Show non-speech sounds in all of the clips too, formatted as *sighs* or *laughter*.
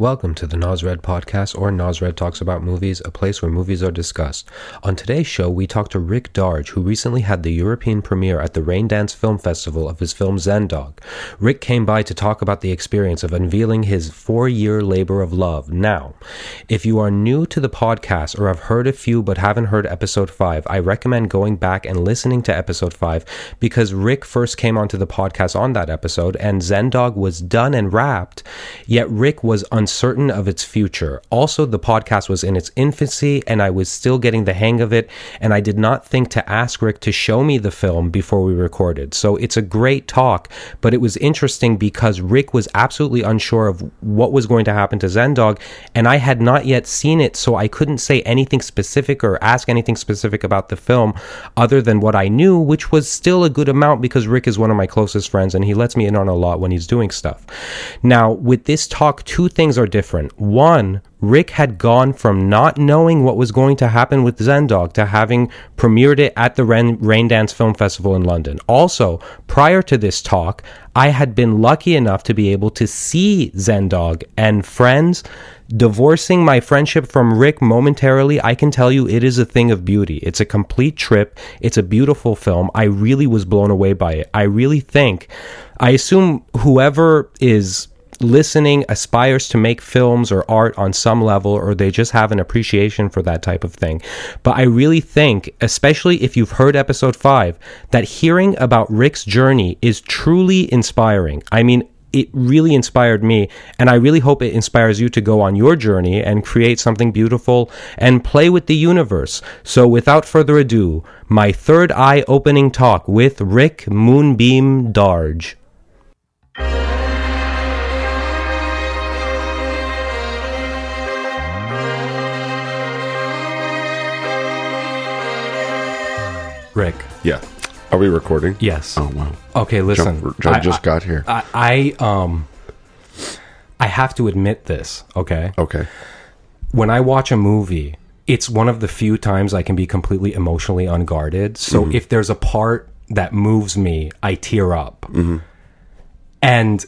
Welcome to the Nosred Podcast, or Nosred Talks About Movies, a place where movies are discussed. On today's show, we talk to Rick Darge, who recently had the European premiere at the Raindance Film Festival of his film Zen Dog. Rick came by to talk about the experience of unveiling his four year labor of love. Now, if you are new to the podcast or have heard a few but haven't heard episode 5, I recommend going back and listening to episode 5 because Rick first came onto the podcast on that episode and Zen Dog was done and wrapped, yet Rick was uncertain of its future. Also, the podcast was in its infancy and I was still getting the hang of it, and I did not think to ask Rick to show me the film before we recorded. So it's a great talk, but it was interesting because Rick was absolutely unsure of what was going to happen to Zen Dog, and I had not yet seen it, so I couldn't say anything specific or ask anything specific about the film other than what I knew, which was still a good amount because Rick is one of my closest friends and he lets me in on a lot when he's doing stuff. Now, with this talk, two things are different. One, Rick had gone from not knowing what was going to happen with Zen Dog to having premiered it at the Rain, Raindance Film Festival in London. Also, prior to this talk, I had been lucky enough to be able to see Zen Dog and friends. Divorcing my friendship from Rick momentarily, I can tell you it is a thing of beauty. It's a complete trip. It's a beautiful film. I really was blown away by it. I really think, I assume whoever is listening aspires to make films or art on some level or they just have an appreciation for that type of thing. But I really think, especially if you've heard episode 5, that hearing about Rick's journey is truly inspiring. I mean, it really inspired me and i really hope it inspires you to go on your journey and create something beautiful and play with the universe so without further ado my third eye opening talk with rick moonbeam darge rick Yeah. Are we recording? yes Oh wow. okay listen Jump, John I- just I- got here. I, I um I have to admit this, okay? okay. When I watch a movie, it's one of the few times I can be completely emotionally unguarded. So Mm-hmm. if there's a part that moves me, I tear up. Mm-hmm. And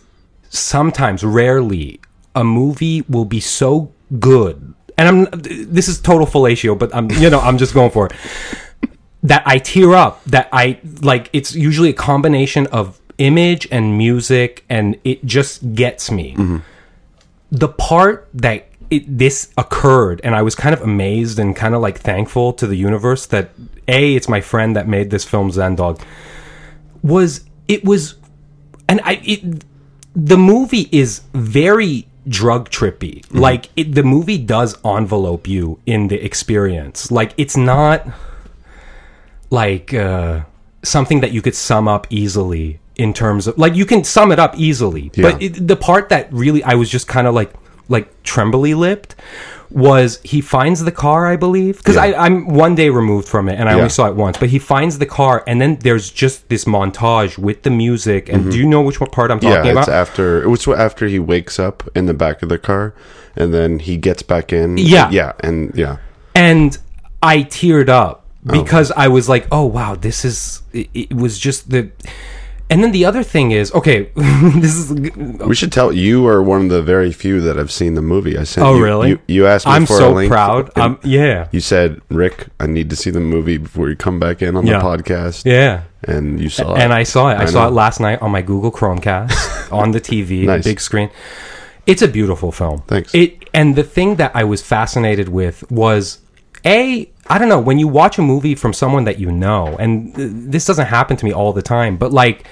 sometimes, rarely, a movie will be so good. And I'm this is total fellatio, but I'm you know, I'm just going for it. That I tear up, that I like it's usually a combination of image and music and it just gets me. Mm-hmm. The part that it, this occurred and i was kind of amazed and kind of like thankful to the universe that a it's my friend that made this film zendog was it was and i it the movie is very drug trippy. Mm-hmm. Like it, the movie does envelope you in the experience. Like it's not like uh something that you could sum up easily in terms of like you can sum it up easily but Yeah. it, the part that really i was just kind of like like trembly lipped was he finds the car i believe because Yeah. i'm one day removed from it and i Yeah. only saw it once but he finds the car and then there's just this montage with the music and do you know which part i'm talking Mm-hmm. Yeah, about it's after it was after he wakes up in the back of the car and then he gets back in. Yeah. Yeah, and yeah. and I teared up Oh. because I was like, "Oh wow, this is." It, it was just the, and then the other thing is, okay, *laughs* this is. We should tell you are one of the very few that have seen the movie. I sent Oh you, really? You, you asked me I'm for a so link. proud. Um, yeah, You said, "Rick, I need to see the movie before you come back in on Yeah. the podcast." yeah. And you saw it. And I saw it. I, I saw it last night on my Google Chromecast *laughs* on the TV, Nice. big screen. It's a beautiful film. Thanks. It and the thing that I was fascinated with was a I don't know when you watch a movie from someone that you know, and th- this doesn't happen to me all the time, but like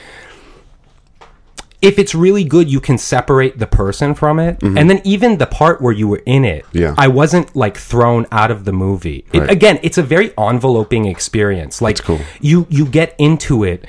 if it's really good, you can separate the person from it, and then even the part where you were in it, Mm-hmm. Yeah. I wasn't like thrown out of the movie. It, again, it's a very enveloping experience. Like cool. you you get into it.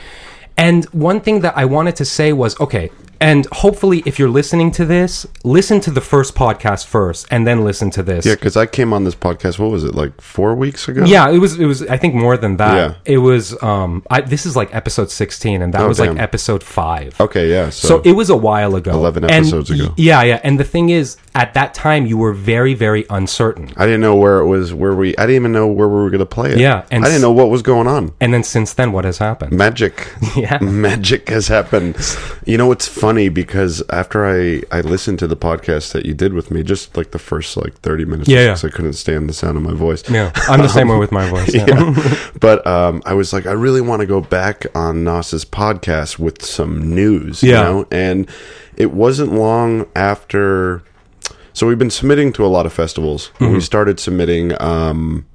And one thing that I wanted to say was okay, and hopefully if you're listening to this, listen to the first podcast first and then listen to this. yeah, because I came on this podcast. What was it like four weeks ago? Yeah, it was it was I think more than that. Yeah. It was um I this is like episode 16 and that Oh, was like episode 5. Okay. Yeah. So, So it was a while ago. 11 episodes y- ago. Yeah, yeah. And the thing is, at that time you were very very uncertain. I didn't know where it was. Where we? I didn't even know where we were going to play it. Yeah, and I didn't know what was going on. And then since then, what has happened? Magic. *laughs* Yeah. Magic has happened. You know, it's funny because after I, I listened to the podcast that you did with me, just like the first like 30 minutes, Yeah, yeah. because I couldn't stand the sound of my voice. Yeah, I'm the same way with my voice. *laughs* Yeah. Yeah. but um, I was like, I really want to go back on Nas's podcast with some news. You Yeah. know? And it wasn't long after. So we've been submitting to a lot of festivals. Mm-hmm. We started submitting um,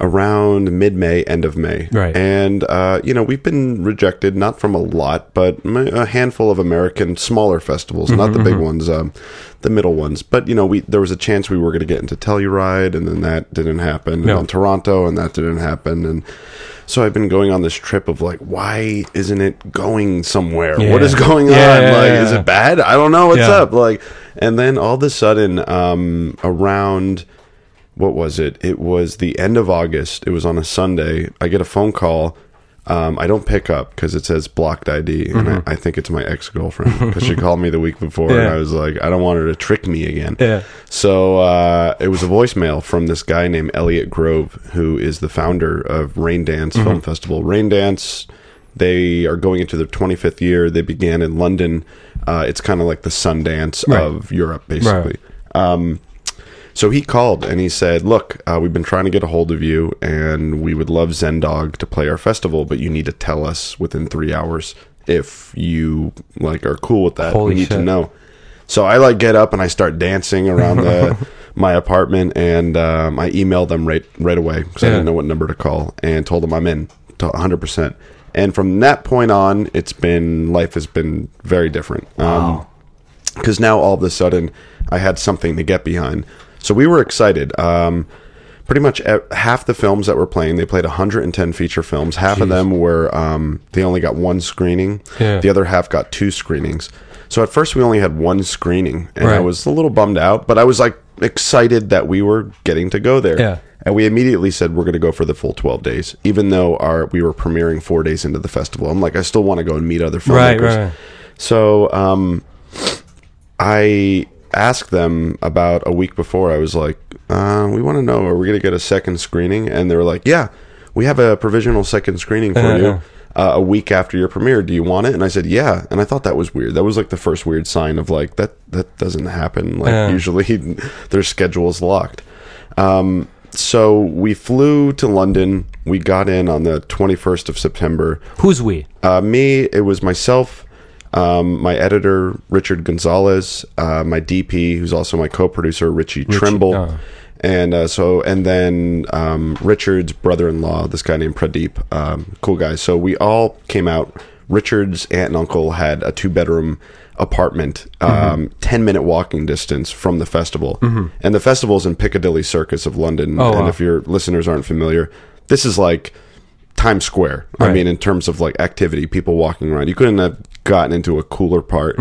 around mid May, end of May. Right. And, uh, you know, we've been rejected, not from a lot, but a handful of American smaller festivals, not the big Mm-hmm, ones, um, the middle ones. But, you know, we there was a chance we were going to get into Telluride, and then that didn't happen. And No. then Toronto, and that didn't happen. And so I've been going on this trip of like, why isn't it going somewhere? Yeah. What is going Yeah, on? yeah, like, is it bad? I don't know what's up. Like, and then all of a sudden, um, around what was it? It was the end of August. It was on a Sunday. I get a phone call. Um, I don't pick up because it says blocked ID, and I, I think it's my ex girlfriend because she *laughs* called me the week before, and I was like, I don't want her to trick me again. Yeah. So uh, it was a voicemail from this guy named Elliot Grove, who is the founder of Raindance Mm-hmm. Film Festival. Raindance, they are going into their 25th year. They began in London. Uh, it's kind of like the Sundance Right. of Europe, basically. Um, so he called and he said, "Look, uh, we've been trying to get a hold of you, and we would love Zen Dog to play our festival, but you need to tell us within three hours if you like are cool with that. Holy we need to know." So I like get up and I start dancing around the *laughs* my apartment, and um, I emailed them right right away because I didn't know what number to call, and told them I'm in to 100. percent And from that point on, it's been life has been very different. Um, because now all of a sudden I had something to get behind. So we were excited. Um, pretty much half the films that were playing, they played 110 feature films. Half of them were um, they only got one screening. Yeah. The other half got two screenings. So at first we only had one screening, and I was a little bummed out, but I was like excited that we were getting to go there. Yeah. And we immediately said we're going to go for the full 12 days, even though our we were premiering four days into the festival. I'm like, I still want to go and meet other filmmakers. Right, right. So um, I asked them about a week before. I was like, uh, "We want to know, are we going to get a second screening?" And they were like, "Yeah, we have a provisional second screening for Uh-huh. you." Uh, a week after your premiere, do you want it? And I said, yeah. And I thought that was weird. That was like the first weird sign of like that that doesn't happen. Like Yeah. usually *laughs* their schedule is locked. Um, so we flew to London. We got in on the 21st of September. Who's we? Uh, me, it was myself, um, my editor Richard Gonzalez, uh, my DP, who's also my co-producer Richie, Trimble, oh. and uh, so and then um, Richard's brother-in-law, this guy named Pradeep, um, cool guy. So we all came out. Richard's aunt and uncle had a two-bedroom apartment, um, ten-minute walking distance from the festival, and the festival's in Piccadilly Circus of London. Oh, and wow. if your listeners aren't familiar, this is like Times Square. I mean, in terms of like activity, people walking around. You couldn't have gotten into a cooler part.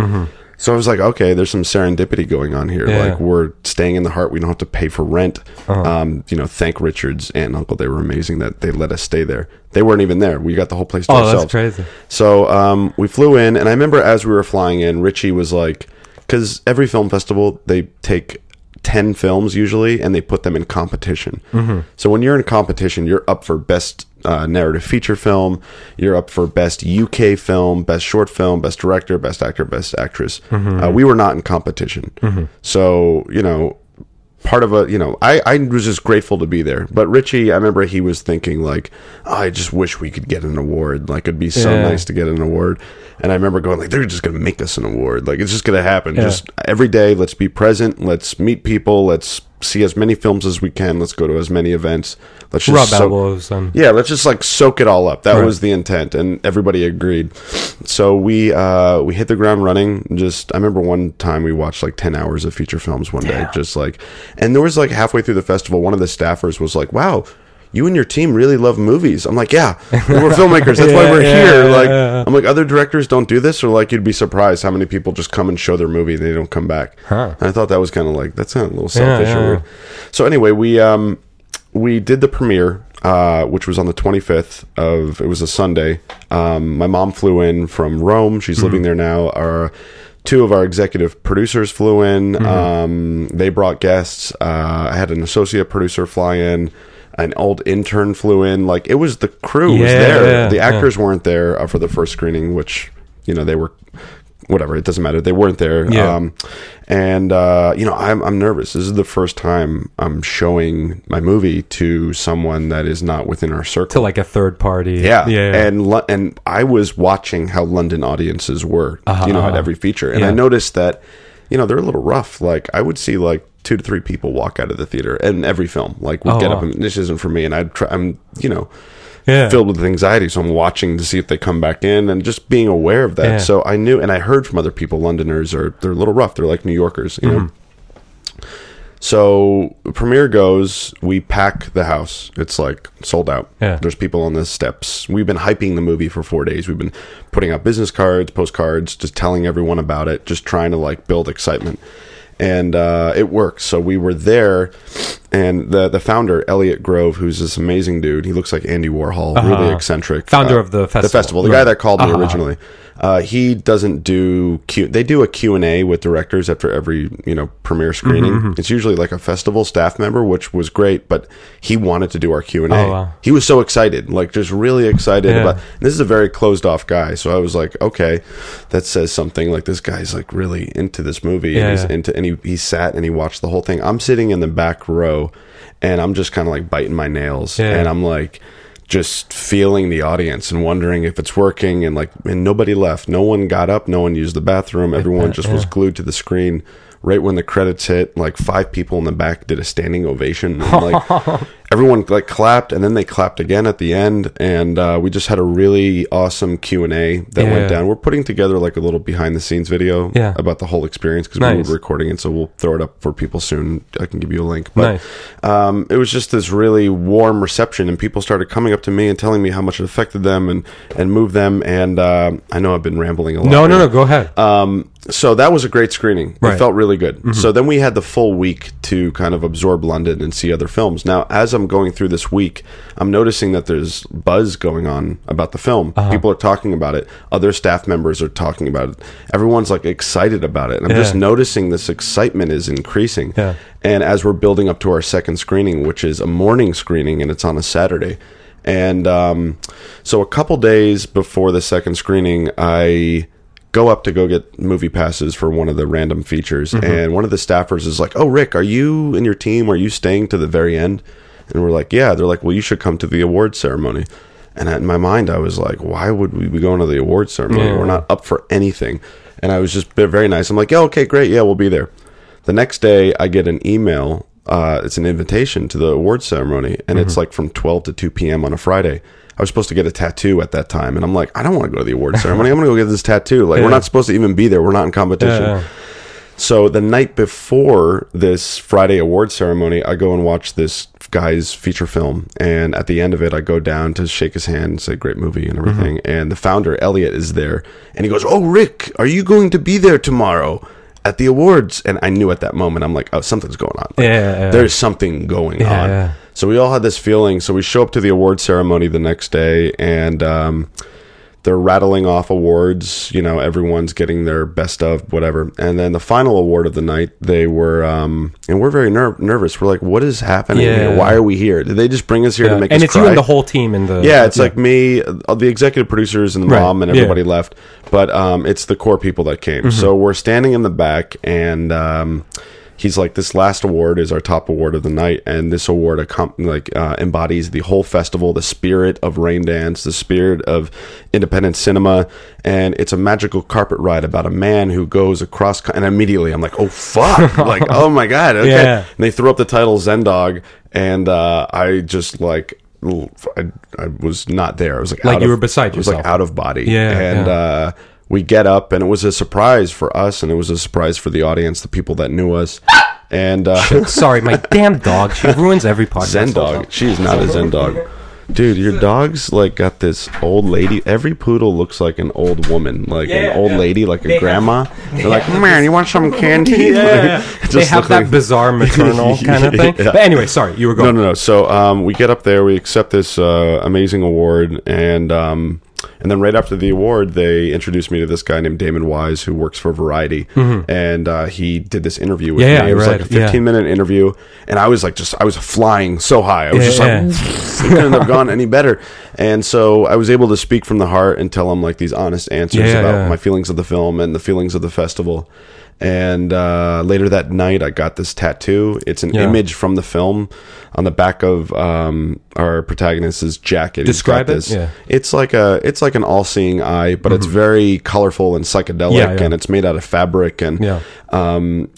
So I was like, okay, there's some serendipity going on here. Mm-hmm. Yeah. Like we're staying in the heart. We don't have to pay for rent. Uh-huh. Um, you know, thank Richard's aunt and uncle. They were amazing that they let us stay there. They weren't even there. We got the whole place to Oh, ourselves. that's crazy. So um, we flew in, and I remember as we were flying in, Richie was like, because every film festival they take ten films usually, and they put them in competition. Mm-hmm. So when you're in competition, you're up for best uh, narrative feature film, you're up for best UK film, best short film, best director, best actor, best actress. Mm-hmm. Uh, we were not in competition, so you know part of a you know I, I was just grateful to be there but richie i remember he was thinking like oh, i just wish we could get an award like it'd be so Yeah. nice to get an award and i remember going like they're just gonna make us an award like it's just gonna happen Yeah. just every day let's be present let's meet people let's see as many films as we can let's go to as many events let's just Rub soak- elbows and yeah, let's just like soak it all up. That Right. was the intent, and everybody agreed. So we uh, we hit the ground running. Just I remember one time we watched like ten hours of feature films one day, just like, and there was like halfway through the festival, one of the staffers was like, "Wow." You and your team really love movies. I'm like, yeah, we're filmmakers. That's why *laughs* we're yeah, here. like, yeah. I'm like, other directors don't do this, or like, you'd be surprised how many people just come and show their movie and they don't come back. Huh. And I thought that was kind of like that's of a little selfish yeah, or weird. So anyway, we um we did the premiere, uh, which was on the 25th of it was a Sunday. Um, my mom flew in from Rome. She's living there now. Our two of our executive producers flew in. Mm-hmm. Um, they brought guests. Uh, I had an associate producer fly in. An old intern flew in. Like it was the crew was there. yeah, the yeah. actors weren't there uh, for the first screening, which you know they were. Whatever, it doesn't matter. They weren't there. Yeah. Um, and uh, you know, I'm I'm nervous. This is the first time I'm showing my movie to someone that is not within our circle. to like a third party. Yeah, yeah, yeah. and and I was watching how London audiences were, you know, at uh-huh. every feature, and I noticed that, you know, they're a little rough. Like I would see like two to three people walk out of the theater in every film. Like we Oh, get wow. up and this isn't for me, and I'd try. I'm you know. Yeah. Filled with anxiety, so I'm watching to see if they come back in, and just being aware of that. Yeah. So I knew, and I heard from other people, Londoners are they're a little rough. They're like New Yorkers, you know. Mm-hmm. So premiere goes, we pack the house. It's like sold out. Yeah. There's people on the steps. We've been hyping the movie for four days. We've been putting out business cards, postcards, just telling everyone about it, just trying to like build excitement. And uh, it works. So we were there, and the the founder Elliot Grove, who's this amazing dude. He looks like Andy Warhol, really eccentric. Uh-huh. Founder Uh, of the The festival. festival. The Right. guy that called me Uh-huh. originally. Uh, he doesn't do Q. They do a Q and A with directors after every you know premiere screening. Mm-hmm, It's usually like a festival staff member, which was great. But he wanted to do our Q and Oh, A. He was so excited, like just really excited Yeah. about. This is a very closed off guy, so I was like, okay, that says something. Like this guy's like really into this movie, Yeah, and he's yeah. into. And he he sat and he watched the whole thing. I'm sitting in the back row, and I'm just kind of like biting my nails, Yeah. and I'm like just feeling the audience and wondering if it's working and like and nobody left. No one got up no one used the bathroom. Everyone just was glued to the screen. Right when the credits hit like five people in the back did a standing ovation and like *laughs* everyone like clapped and then they clapped again at the end and uh, we just had a really awesome q&a that Yeah. went down we're putting together like a little behind the scenes video Yeah. about the whole experience because Nice. we were recording it so we'll throw it up for people soon i can give you a link but Nice. um, it was just this really warm reception, and people started coming up to me and telling me how much it affected them and and moved them. And uh, I know I've been rambling a lot. No, no, no. Go ahead. Um, so that was a great screening. Right. Mm-hmm. It felt really good. So then we had the full week to kind of absorb London and see other films. Now, as I'm going through this week, I'm noticing that there's buzz going on about the film. Uh-huh. People are talking about it. Other staff members are talking about it. Everyone's like excited about it. And I'm just noticing this excitement is increasing. Yeah. And as we're building up to our second screening, which is a morning screening and it's on a Saturday. And um, so a couple days before the second screening, I go up to go get movie passes for one of the random features. And one of the staffers is like, Oh, Rick, are you and your team, are you staying to the very end? And we're like, Yeah. They're like, Well, you should come to the award ceremony. And in my mind, I was like, Why would we be going to the award ceremony? Yeah. We're not up for anything. And I was just very nice. I'm like, Yeah, okay, great. Yeah, we'll be there. The next day, I get an email. Uh, it's an invitation to the award ceremony, and it's like from 12 to 2 p.m. on a Friday. I was supposed to get a tattoo at that time, and I'm like, I don't want to go to the award ceremony. I'm going to go get this tattoo. Like, Yeah. we're not supposed to even be there. We're not in competition. Yeah. So the night before this Friday award ceremony, I go and watch this guy's feature film, and at the end of it, I go down to shake his hand, and say "great movie" and everything. And the founder Elliot is there, and he goes, "Oh, Rick, are you going to be there tomorrow at the awards?" And I knew at that moment, I'm like, "Oh, something's going on. Like, Yeah, yeah. there's something going Yeah, on." yeah. So we all had this feeling. So we show up to the award ceremony the next day, and um, they're rattling off awards. You know, everyone's getting their best of whatever. And then the final award of the night, they were, um, and we're very ner- nervous. We're like, what is happening Yeah. here? Why are we here? Did they just bring us here Yeah. to make and us it's cry? you and the whole team in the. Yeah, it's like me, uh, the executive producers and the Right. mom and Yeah. everybody left, but um, it's the core people that came. Mm-hmm. So we're standing in the back, and um, he's like, "This last award is our top award of the night, and this award accom- like uh, embodies the whole festival, the spirit of Raindance, the spirit of independent cinema, and it's a magical carpet ride about a man who goes across." co- And immediately, I'm like, "Oh fuck!" *laughs* like, "Oh my god!" Okay. Yeah. And they threw up the title Zen Dog, and uh, I just like. I, I was not there. I was like, Like out you of- were beside I was like yourself. out of body. Yeah, and yeah. uh, we get up, and it was a surprise for us, and it was a surprise for the audience, the people that knew us. *laughs* And uh, Sorry, my *laughs* damn dog. She ruins every podcast. Zen dog, she's not a Zen dog. Dude, your dog's like got this old lady. Every poodle looks like an old woman, like Yeah, an old yeah. lady, like They a grandma. have- They're like, man, you want some candy? Yeah, *laughs* Like, they have look that like- bizarre maternal kind of thing. Yeah. But anyway, sorry, you were going. No, no, no. So um, we get up there, we accept this uh, amazing award, and um, and then right after the award, they introduced me to this guy named Damon Wise who works for Variety, and uh, he did this interview with Mm-hmm. Yeah, me. yeah, It was right, like a 15 yeah. minute interview, and I was like, just I was flying so high. I was just like, *laughs* couldn't have gone any better. And so I was able to speak from the heart and tell him like these honest answers about my feelings of the film and the feelings of the festival. And uh, later that night, I got this tattoo. It's an Yeah. image from the film on the back of um, our protagonist's jacket. Describe it? Yeah. Mm-hmm. It's like a it's like an all-seeing eye, but it's very colorful and psychedelic, Yeah, and it's made out of fabric. And Yeah. um,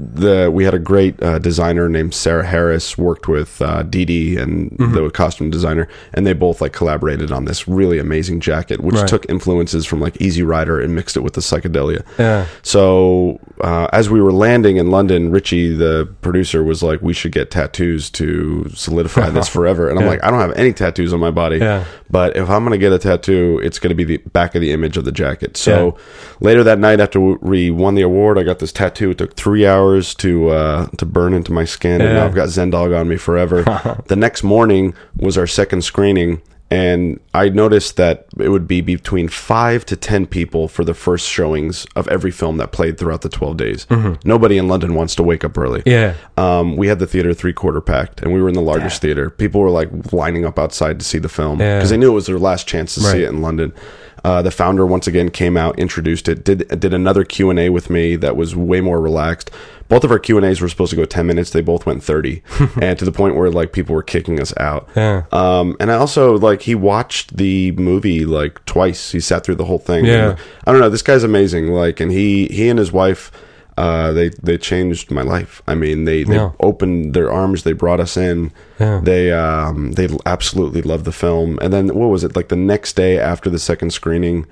the we had a great uh, designer named Sarah Harris worked with uh, Dee Dee and Mm-hmm. the costume designer, and they both like collaborated on this really amazing jacket, which Right. took influences from like Easy Rider and mixed it with the psychedelia. Yeah. So uh, as we were landing in London, Richie, the producer, was like, "We should get tattoos to solidify *laughs* this forever." And I'm Yeah. like, "I don't have any tattoos on my body, Yeah. but if I'm gonna get a tattoo, it's gonna be the back of the image of the jacket." So later that night, after we won the award, I got this tattoo. It took three hours to uh, to burn into my skin, and now I've got Zen Dog on me forever. *laughs* the next morning was our second screening. And I noticed that it would be between five to ten people for the first showings of every film that played throughout the twelve days. Nobody in London wants to wake up early. Mm-hmm. Yeah. Um, we had the theater three quarter packed, and we were in the largest theater. People were like lining up outside to see the film Yeah. because they knew it was their last chance to see it in London. Uh, the founder once again came out, introduced it, did did another Q and A with me that was way more relaxed. Both of our Q and A's were supposed to go ten minutes. They both went thirty, *laughs* and to the point where like people were kicking us out. Yeah. Um, and I also like he watched the movie like twice. He sat through the whole thing. Yeah. And, I don't know. This guy's amazing. Like, and he he and his wife, uh, they they changed my life. I mean, they they Yeah. opened their arms. They brought us in. Yeah. They um they absolutely loved the film. And then what was it like the next day after the second screening?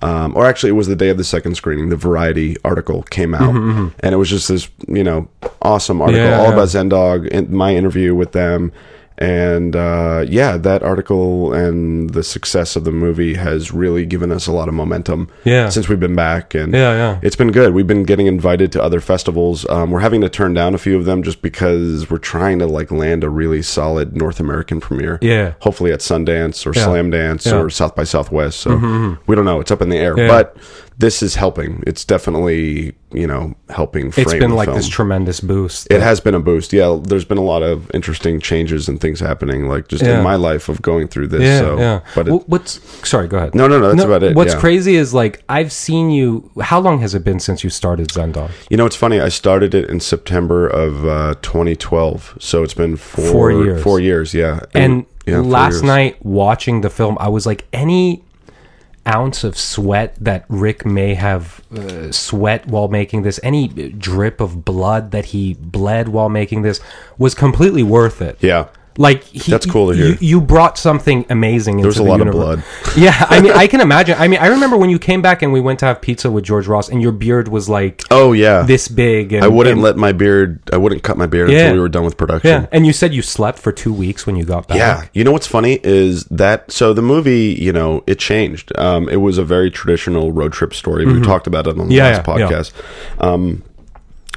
Um, or actually, it was the day of the second screening. The Variety article came out, and it was just this, you know, awesome article Mm-hmm, Yeah, all yeah. about Zen Dog. and my interview with them, and uh, yeah, that article and the success of the movie has really given us a lot of momentum. Yeah. since we've been back, and Yeah, yeah. it's been good. We've been getting invited to other festivals. Um, we're having to turn down a few of them just because we're trying to like land a really solid North American premiere. Yeah. hopefully at Sundance or Yeah. Slamdance Yeah. Mm-hmm, or South by Southwest. So we don't know. It's up in the air, but this is helping. It's definitely you know helping. Frame It's been like film. this tremendous boost. It has been a boost. Yeah, there's been a lot of interesting changes and things happening, like just Yeah. in my life of going through this. Yeah, so, yeah. but it, what's sorry? Go ahead. no, no, no. That's about it. What's yeah. crazy is like I've seen you. How long has it been since you started Zen Dog? You know, it's funny. I started it in September of uh, 2012, so it's been four, Four years. Four years, yeah. And yeah, last night watching the film, I was like, any ounce of sweat that Rick may have uh, sweat while making this, any drip of blood that he bled while making this, was completely worth it. yeah, Like he, That's cool to You, hear. you brought something amazing. There's a the lot of blood. *laughs* Yeah, I mean, I can *laughs* imagine. I mean, I remember when you came back and we went to have pizza with George Ross, and your beard was like Oh yeah. this big. And, I wouldn't and- let my beard. I wouldn't cut my beard Yeah. until we were done with production. Yeah, and you said you slept for two weeks when you got back. Yeah, you know what's funny is that so the movie, you know, it changed. Um, it was a very traditional road trip story. We talked about it on the Mm-hmm. Yeah, last yeah. podcast. Um,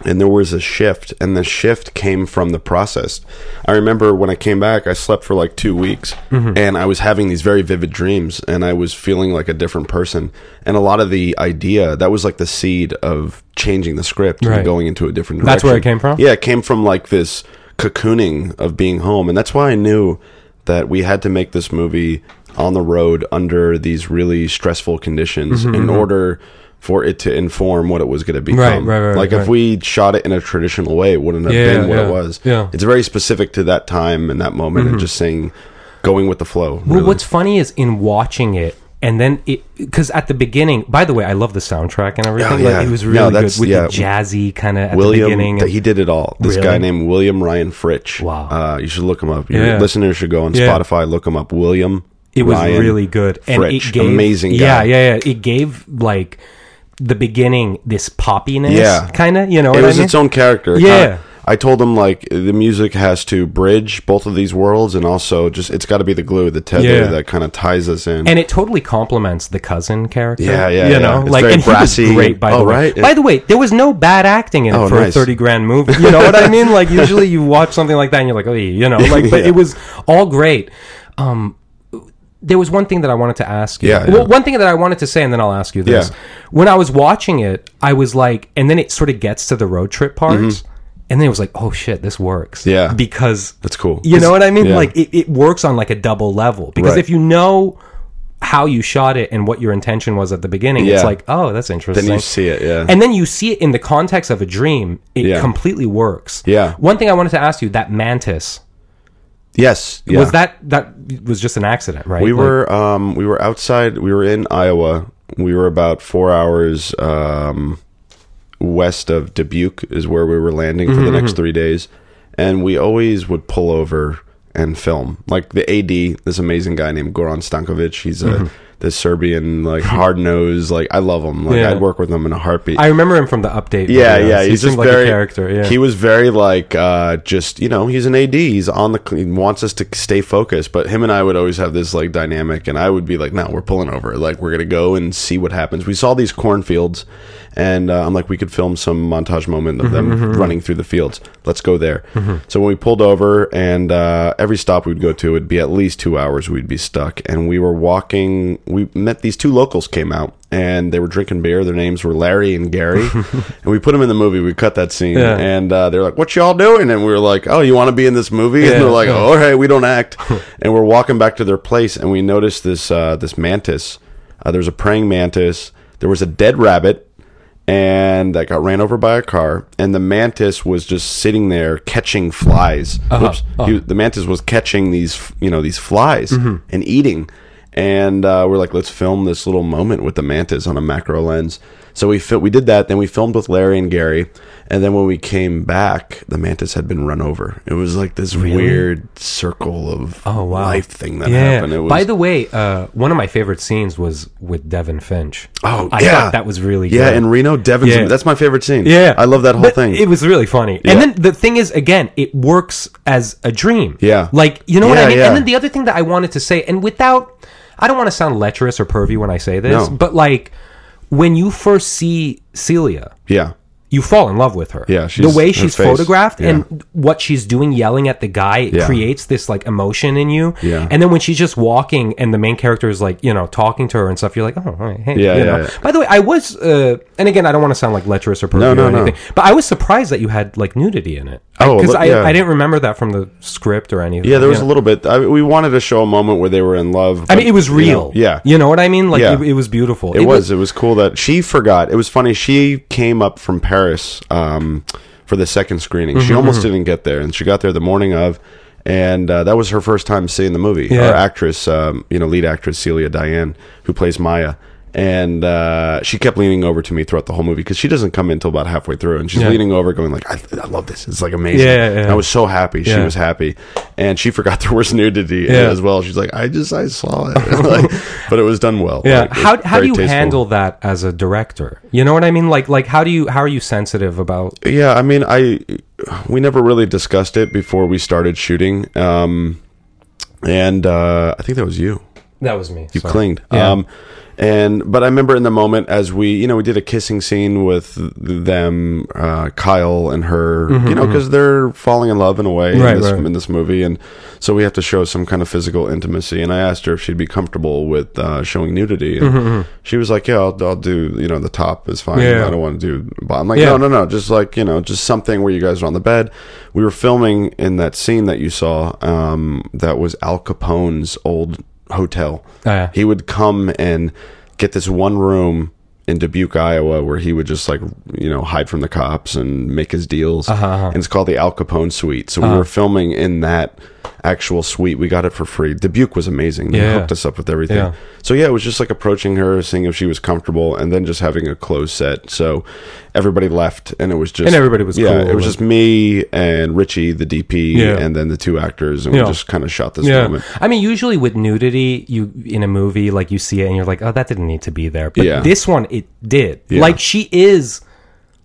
and there was a shift, and the shift came from the process. I remember when I came back, I slept for like two weeks, Mm-hmm. and I was having these very vivid dreams, and I was feeling like a different person. And a lot of the idea that was like the seed of changing the script Right. and going into a different direction. That's where it came from? Yeah, it came from like this cocooning of being home, and that's why I knew that we had to make this movie on the road under these really stressful conditions in order for it to inform what it was going to become. Mm-hmm, Right, right, right, like if we shot it in a traditional way, it wouldn't have Yeah, been what yeah, it was. yeah. It's very specific to that time and that moment, and just saying, going with the flow. Mm-hmm. Well, really. what's funny is in watching it, and then it because at the beginning. By the way, I love the soundtrack and everything. Oh, Like, yeah. it was No, really that's- good with yeah. the jazzy kind of at the William, beginning. th- he did it all. This Really? guy named William Ryan Fritch. Wow. Uh, you should look him up. Your Yeah. listeners should go on Yeah. Spotify, look him up. William. it was Ryan really good, and Fritch. it gave amazing guy. Yeah, yeah, yeah. It gave like the beginning this poppiness. Yeah. kind of. You know, it was I mean? its own character. Yeah. kinda- I told him like the music has to bridge both of these worlds, and also just it's got to be the glue, the tether Yeah. that kind of ties us in. and it totally complements the cousin character. Yeah, yeah, You yeah. know, It's like and brassy he was great. By oh, the way, right? by the way, there was no bad acting in it Oh, for a thirty grand movie. You know what I mean? Like usually you watch something like that and you're like, oh, you know, like, but *laughs* Yeah. it was all great. Um, there was one thing that I wanted to ask you. Yeah, Well, one thing that I wanted to say, and then I'll ask you this. Yeah. When I was watching it, I was like, and then it sort of gets to the road trip parts, and then it was like, oh shit, this works. Mm-hmm. Yeah. because That's cool. you know what I mean? Yeah. Like it, it works on like a double level because Right. if you know how you shot it and what your intention was at the beginning, it's like, oh, that's interesting. Then you see it, yeah. And then you see it in the context of a dream, it Yeah. completely works. Yeah. One thing I wanted to ask you, that mantis, yes. Yeah. was that that was just an accident, right? We Like- were um, we were outside. We were in Iowa. We were about four hours um, west of Dubuque, is where we were landing for Mm-hmm, the next three days. And we always would pull over and film. Like the AD, this amazing guy named Goran Stankovic. He's a this Serbian like *laughs* hard nosed. Like I love him. Like. Yeah. I'd work with him in a heartbeat. I remember him from the update. Yeah, videos. yeah, He he's seemed just like very a character. Yeah, He was very like uh just you know he's an AD. He's on the he wants us to stay focused. But him and I would always have this like dynamic, and I would be like, no, we're pulling over. Like we're gonna go and see what happens. We saw these cornfields, and uh, I'm like, we could film some montage moment of Mm-hmm, them running through the fields. Let's go there. So when we pulled over, and uh, every stop we'd go to would be at least two hours. We'd be stuck, and we were walking. We met these two locals came out and they were drinking beer. Their names were Larry and Gary, *laughs* and we put them in the movie. We cut that scene, Yeah. and uh, they're like, "What y'all doing?" And we were like, "Oh, you want to be in this movie?" Yeah, and they're like. "Oh, all right, we don't act." *laughs* and we're walking back to their place, and we noticed this uh, this mantis. Uh, there was a praying mantis. There was a dead rabbit. And that got ran over by a car, and the mantis was just sitting there catching flies. Uh-huh. Whoops. He- the mantis was catching these, you know, these flies Mm-hmm. and eating and uh, we're like, let's film this little moment with the mantis on a macro lens. So we fi- we did that. Then we filmed with Larry and Gary, and then when we came back, the mantis had been run over. It was like this weird circle of Oh wow! life thing that yeah. happened. It was By the way, uh, one of my favorite scenes was with Devin Finch. oh I yeah, thought that was really yeah. good. In Reno, Devin's Yeah. that's my favorite scene. Yeah, I love that whole But thing. It was really funny. Yeah. And then the thing is, again, it works as a dream. Yeah. like you know what I mean. And then the other thing that I wanted to say, and without, I don't want to sound lecherous or pervy when I say this, No. but like when you first see Celia. yeah, You fall in love with her. Yeah, the way she's face, photographed yeah. and what she's doing, yelling at the guy, it Yeah. creates this like emotion in you. Yeah. And then when she's just walking and the main character is like, you know, talking to her and stuff, you're like, oh, all right, hey, Yeah, you know. By the way, I was, uh, and again, I don't want to sound like lecherous or pervy No, no, or no. anything, but I was surprised that you had like nudity in it. Oh, because I. I didn't remember that from the script or anything. yeah. There was you a little bit. I, we wanted to show a moment where they were in love. I mean, it was you real. know, yeah, You know what I mean? Like, it, it was beautiful. It, was. It was cool that she forgot. It was funny. She came up from Paris um, for the second screening. Mm-hmm, She almost didn't get there, and she got there the morning of, and uh, that was her first time seeing the movie. Yeah. Our actress, um, you know, lead actress Celia Diane, who plays Maya. And uh, she kept leaning over to me throughout the whole movie because she doesn't come in until about halfway through, and she's Yeah. leaning over, going like, "I, I love this. It's like amazing." Yeah, yeah. I was so happy. She was happy, and she forgot *laughs* there was nudity as well. She's like, "I just I saw it," *laughs* Like, but it was done well. Yeah. Like, how how do you tasteful. handle that as a director? You know what I mean? Like like how do you how are you sensitive about Yeah, I mean, I we never really discussed it before we started shooting, um, and uh, I think that was you. That was me. You sorry. clinged. Yeah. Um, and but I remember in the moment as we, you know, we did a kissing scene with them, uh, Kyle and her, you know, because they're falling in love in a way Mm-hmm, Right, in, this, right. in this movie, and so we have to show some kind of physical intimacy. And I asked her if she'd be comfortable with uh, showing nudity, and she was like, "Yeah, I'll, I'll do. You know, the top is fine. Mm-hmm, Yeah. I don't want to do." But I'm like, Yeah. "No, no, no. Just like you know, just something where you guys are on the bed." We were filming in that scene that you saw. Um, that was Al Capone's old hotel. Oh, yeah. He would come and get this one room in Dubuque, Iowa, where he would just like you know hide from the cops and make his deals. Uh-huh. And it's called the Al Capone Suite. So we were filming in that actual suite. We got it for free. Dubuque was amazing. They Yeah. hooked us up with everything. Yeah. So yeah, it was just like approaching her, seeing if she was comfortable, and then just having a closed set. So everybody left, and it was just And everybody was yeah. cool It was and- just me and Richie, the DP, Yeah. and then the two actors, and Yeah. we just kind of shot this Yeah. moment. I mean, usually with nudity, you in a movie, like you see it and you're like, oh, that didn't need to be there. But Yeah. this one, it did. Yeah. Like she is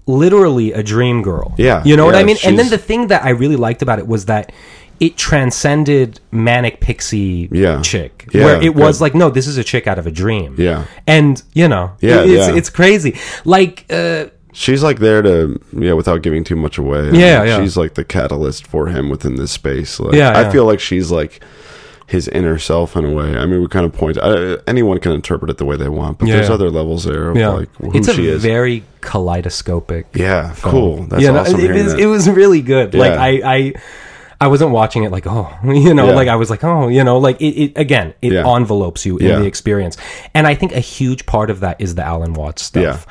literally a dream girl. Yeah. You know what I mean? And then the thing that I really liked about it was that it transcended manic pixie Yeah. chick. Yeah, where it was good. like, no, this is a chick out of a dream. Yeah. And, you know, Yeah, it- it's, yeah. it's crazy. Like, uh, She's like there to yeah, without giving too much away. Yeah, yeah. She's like the catalyst for him within this space. Like, Yeah, I yeah. feel like she's like his inner self in a way. I mean, we kind of point. Uh, anyone can interpret it the way they want, but Yeah, there's yeah. other levels there of Yeah, like who it's a she is. very kaleidoscopic. yeah, film. cool. That's know, awesome. It, hearing was, it was really good. Like I, I, I wasn't watching it like oh, *laughs* you know, Yeah. like I was like oh, you know, like it. it again, it Yeah. envelopes you in Yeah. the experience, and I think a huge part of that is the Alan Watts stuff.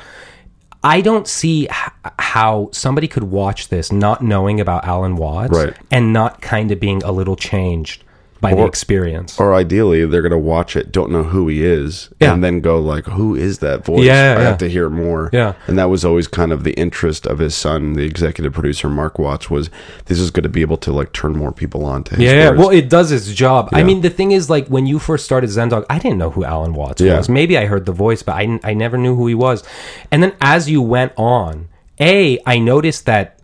I don't see h- how somebody could watch this not knowing about Alan Watts Right. and not kind of being a little changed by the experience. or ideally, they're gonna watch it, don't know who he is, Yeah. and then go like, "Who is that voice? Yeah, I yeah. have to hear more." Yeah. and that was always kind of the interest of his son, the executive producer Mark Watts, was this is going to be able to like turn more people on to his Yeah, yeah. well, it does its job. I mean, the thing is, like, when you first started Zen Dog, I didn't know who Alan Watts was. Maybe I heard the voice, but I, I never knew who he was. And then as you went on, A, I noticed that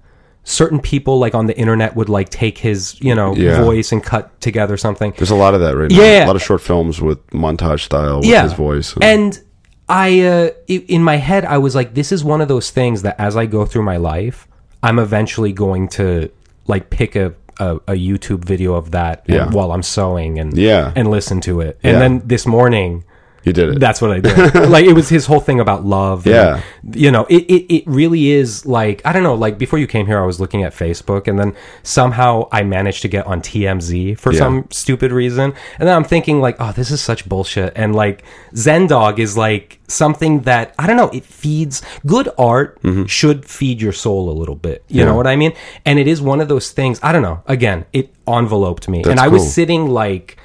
certain people, like, on the internet would, like, take his, you know, Yeah. voice and cut together something. There's a lot of that right Yeah. now. A lot of short films with montage style with yeah. his voice. And I, uh, in my head, I was like, this is one of those things that as I go through my life, I'm eventually going to like pick a, a, a YouTube video of that and- Yeah. while I'm sewing and Yeah. and listen to it. And then this morning, you did it. that's what I did. *laughs* like it was his whole thing about love. and, Yeah. you know, it, it it really is like I don't know. Like before you came here, I was looking at Facebook, and then somehow I managed to get on TMZ for Yeah. some stupid reason, and then I'm thinking like, oh, this is such bullshit. And like Zen Dog is like something that I don't know. It feeds good art should feed your soul a little bit. You know Mm-hmm. What I mean? And it is one of those things. I don't know. Again, it enveloped me, and I cool. was sitting like.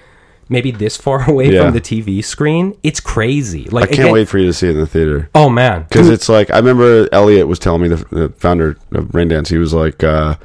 Maybe this far *laughs* away Yeah. from the TV screen, it's crazy. Like I can't again- wait for you to see it in the theater. Oh man, Because it's like I remember Elliot was telling me the, the founder of Raindance. He was like, uh,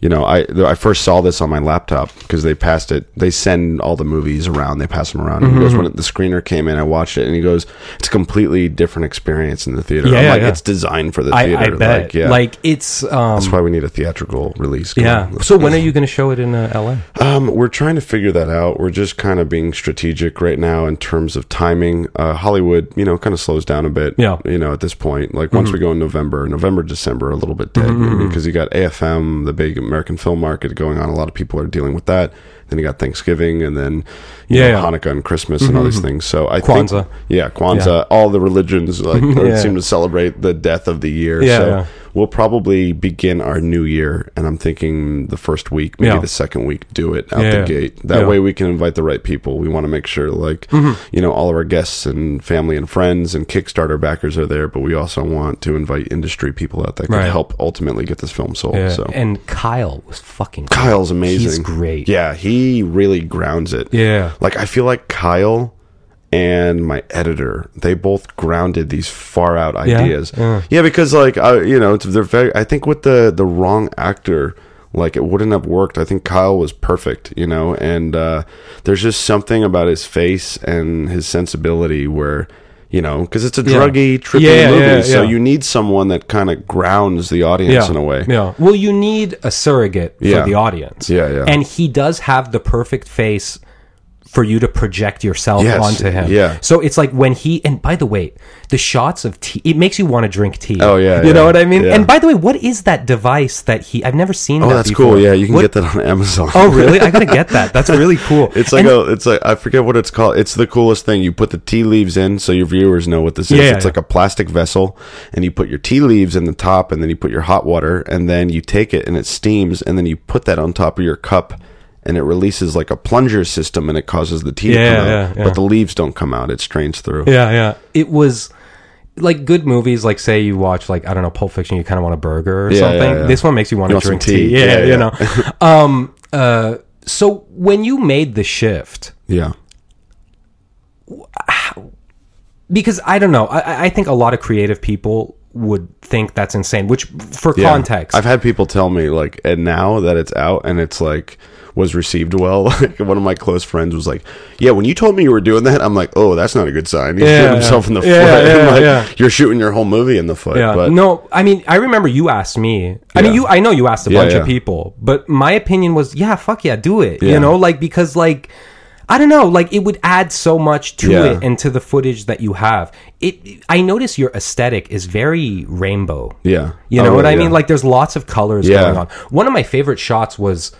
you know, I I first saw this on my laptop because they passed it. They send all the movies around. They pass them around. And he goes Mm-hmm. when the screener came in, I watched it, and he goes, it's a completely different experience in the theater. Yeah, I'm like, yeah. it's designed for the I, theater. I bet. Like, yeah, Like it's um that's why we need a theatrical release. Yeah. on. So when are you going to show it in uh, LA? Um, we're trying to figure that out. We're just kind of being strategic right now in terms of timing. Uh, Hollywood, you know, kind of slows down a bit. Yeah. Mm-hmm. You know, at this point, like once we go in November, November, December, a little bit dead because you got AFM, the big American film market going on. A lot of people are dealing with that. Then you got Thanksgiving, and then you Yeah, know, yeah. Hanukkah and Christmas and all these mm-hmm. things. So I Kwanzaa. think, yeah, Kwanzaa, all the religions like *laughs* Yeah. seem to celebrate the death of the year. Yeah, so yeah. We'll probably begin our new year, and I'm thinking the first week, maybe Yeah. the second week, do it out Yeah, the yeah. gate. That Yeah. way we can invite the right people. We want to make sure, like, mm-hmm. you know, all of our guests and family and friends and Kickstarter backers are there, but we also want to invite industry people out that can Right. help ultimately get this film sold. Yeah. So And Kyle was fucking great. Kyle's amazing. He's great. Yeah, he really grounds it. Yeah. Like I feel like Kyle and my editor, they both grounded these far out ideas. Yeah. Yeah, because like I, you know, it's, they're very. I think with the the wrong actor, like it wouldn't have worked. I think Kyle was perfect, you know, and uh, there's just something about his face and his sensibility where. You know, because it's a Yeah. druggy, trippy Yeah, movie, yeah, so yeah. you need someone that kind of grounds the audience Yeah. in a way. Yeah. Well, you need a surrogate for Yeah. the audience. Yeah, yeah. And he does have the perfect face for you to project yourself Yes, onto him. yeah. So it's like when he and by the way, the shots of tea it makes you want to drink tea. Oh, yeah, You yeah, know what I mean? yeah. And by the way, what is that device that he I've never seen Oh, that that's before. cool. Yeah, you can What- get that on Amazon. Oh really? I gotta get that. That's really *laughs* cool. It's like And- a, it's like I forget what it's called. It's the coolest thing. You put the tea leaves in, so your viewers know what this is. Yeah, it's like a plastic vessel, and you put your tea leaves in the top, and then you put your hot water, and then you take it and it steams, and then you put that on top of your cup, and it releases like a plunger system, and it causes the tea Yeah, to come out, yeah, yeah. but the leaves don't come out. It strains through. Yeah, yeah. It was like good movies. Like say you watch like I don't know Pulp Fiction, you kind of want a burger or Yeah, something. yeah, yeah. This one makes you want You to want drink tea. tea. Yeah, Yeah, you know. *laughs* um. Uh. So when you made the shift, Yeah. *sighs* because I don't know, I, I think a lot of creative people would think that's insane. Which, for Yeah. context, I've had people tell me like, and now that it's out and it's like was received well, *laughs* like one of my close friends was like, "Yeah, when you told me you were doing that, I'm like, oh, that's not a good sign. *laughs* He Yeah, shot himself in the Yeah, foot. *laughs* yeah, like, yeah. You're shooting your whole movie in the foot. Yeah. but no, I mean, I remember you asked me. I mean, you. I know you asked a Yeah, bunch yeah. of people, but my opinion was, yeah, fuck yeah, do it. Yeah. You know, like because like. I don't know, like it would add so much to Yeah. it and to the footage that you have. It I notice your aesthetic is very rainbow. yeah, You Oh, know what really? I mean? Yeah. Like there's lots of colors Yeah. going on. One of my favorite shots was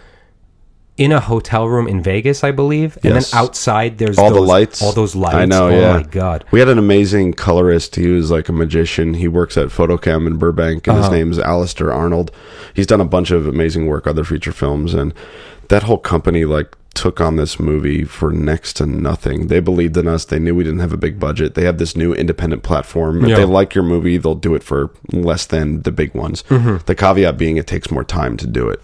in a hotel room in Vegas, I believe, and Yes. then outside there's all the those- lights. all those lights. I know. Oh yeah. my god. We had an amazing colorist. He was like a magician. He works at FotoKem in Burbank, and his Uh-huh. name's Alastor Arnold. He's done a bunch of amazing work, other feature films, and that whole company like took on this movie for next to nothing. They believed in us. They knew we didn't have a big budget. They have this new independent platform. If Yeah. they like your movie, they'll do it for less than the big ones. Mm-hmm. The caveat being it takes more time to do it.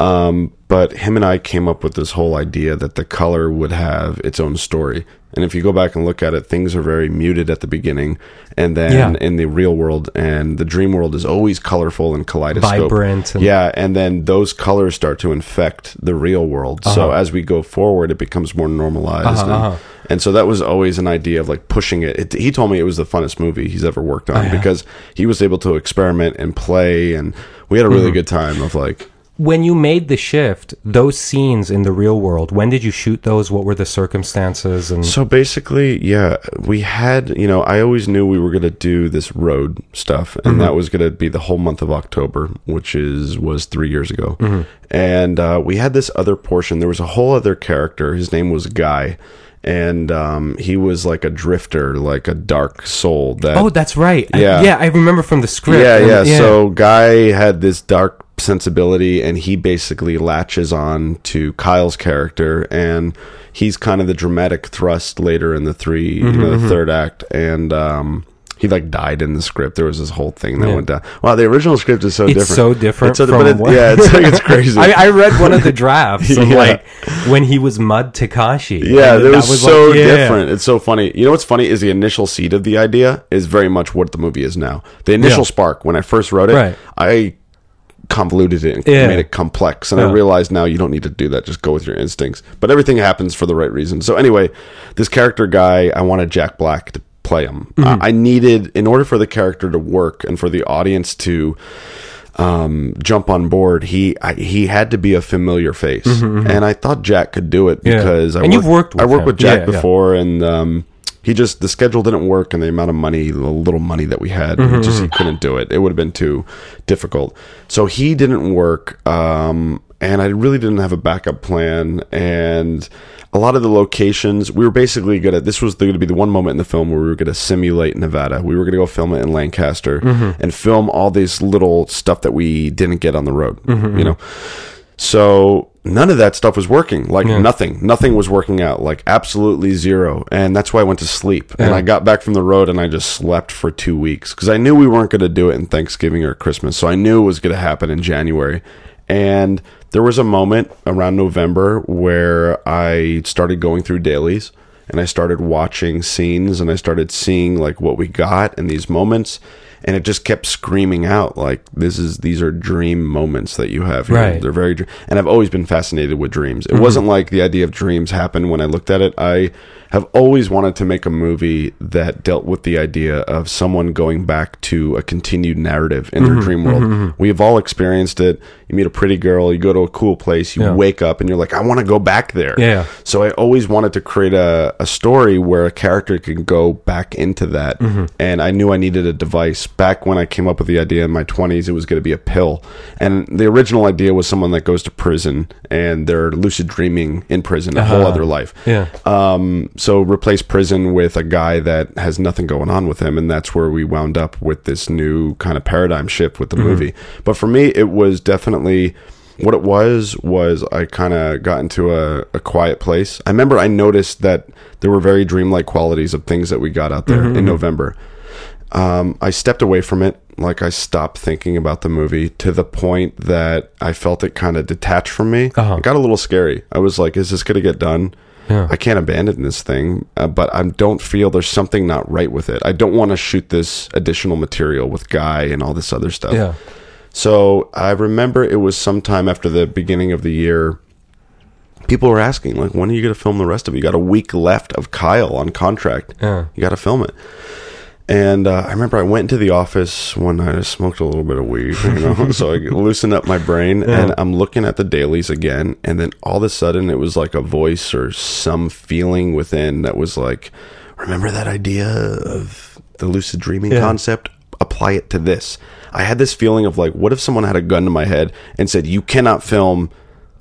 Um, but him and I came up with this whole idea that the color would have its own story. And if you go back and look at it, things are very muted at the beginning, and then Yeah. in the real world and the dream world is always colorful and kaleidoscope. Vibrant and- yeah, and then those colors start to infect the real world. So as we go forward, it becomes more normalized. Uh-huh, and, uh-huh. and so that was always an idea of like pushing it. it he told me it was the funnest movie he's ever worked on Oh, yeah. because he was able to experiment and play, and we had a really Mm-hmm. good time of like. When you made the shift, those scenes in the real world, when did you shoot those? What were the circumstances? And So basically, yeah, we had, you know, I always knew we were going to do this road stuff, and Mm-hmm. that was going to be the whole month of October, which is was three years ago. Mm-hmm. And uh, we had this other portion. There was a whole other character. His name was Guy, and um, he was like a drifter, like a dark soul. That oh, that's right. I- Yeah. yeah, I remember from the script. yeah, And- yeah, So Guy had this dark sensibility, and he basically latches on to Kyle's character, and he's kind of the dramatic thrust later in the 3 Mm-hmm, know, the third act, and um, he like died in the script. There was this whole thing that Yeah. went down. Wow, the original script is so it's different. so different It's so- from it- what- yeah, it's like it's *laughs* crazy. I, I read one of the drafts *laughs* of Yeah. like when he was Mud Takashi. Yeah, that that was, so like- yeah. different. It's so funny. You know what's funny is the initial seed of the idea is very much what the movie is now. The initial spark when I first wrote it, Right. I convoluted it and Yeah. made it complex, and I Yeah. realized now you don't need to do that. Just go with your instincts. But everything happens for the right reason. So anyway, this character guy, I wanted Jack Black to play him. Mm-hmm. Uh, I needed in order for the character to work and for the audience to um, jump on board, he I, he had to be a familiar face, and I thought Jack could do it Mm-hmm, Yeah. because I And you've worked I with worked him. with Jack before, and um, he just the schedule didn't work, and the amount of money, the little money that we had, Mm-hmm, he just he couldn't do it. It would have been too difficult. So he didn't work, um, and I really didn't have a backup plan, and. A lot of the locations we were basically gonna. This was going to be the one moment in the film where we were going to simulate Nevada. We were going to go film it in Lancaster Mm-hmm. and film all these little stuff that we didn't get on the road. You know, so none of that stuff was working. Like nothing. Nothing was working out. Like absolutely zero. And that's why I went to sleep. And I got back from the road and I just slept for two weeks because I knew we weren't going to do it in Thanksgiving or Christmas. So I knew it was going to happen in January. And there was a moment around November where I started going through dailies and I started watching scenes and I started seeing like what we got in these moments and it just kept screaming out like this is these are dream moments that you have here. Right. They're very and I've always been fascinated with dreams. It mm-hmm. wasn't like the idea of dreams happened when I looked at it. I have always wanted to make a movie that dealt with the idea of someone going back to a continued narrative in their mm-hmm. dream world. Mm-hmm. We have all experienced it. You meet a pretty girl, you go to a cool place, you Yeah. wake up and you're like, I want to go back there. Yeah. So I always wanted to create a, a story where a character can go back into that. Mm-hmm. And I knew I needed a device. Back when I came up with the idea in my 20s, it was going to be a pill. And the original idea was someone that goes to prison and they're lucid dreaming in prison, a whole Uh-huh. other life. Yeah. Um, so replace prison with a guy that has nothing going on with him, and that's where we wound up with this new kind of paradigm shift with the movie. But for me, it was definitely what it was. Was I kind of got into a, a quiet place? I remember I noticed that there were very dreamlike qualities of things that we got out there in November. Um, I stepped away from it. Like I stopped thinking about the movie to the point that I felt it kind of detached from me. Uh-huh. It got a little scary. I was like, "Is this going to get done?" Yeah. I can't abandon this thing, uh, but I don't feel there's something not right with it. I don't want to shoot this additional material with Guy and all this other stuff. Yeah. So I remember it was sometime after the beginning of the year. People were asking, like, when are you going to film the rest of it? You got a week left of Kyle on contract. Yeah. You got to film it. And uh, I remember I went into the office one night. I smoked a little bit of weed, you know, *laughs* so I loosened up my brain. And I'm looking at the dailies again, and then all of a sudden, it was like a voice or some feeling within that was like, "Remember that idea of the lucid dreaming Yeah. concept? Apply it to this." I had this feeling of like, what if someone had a gun to my head and said, "You cannot film."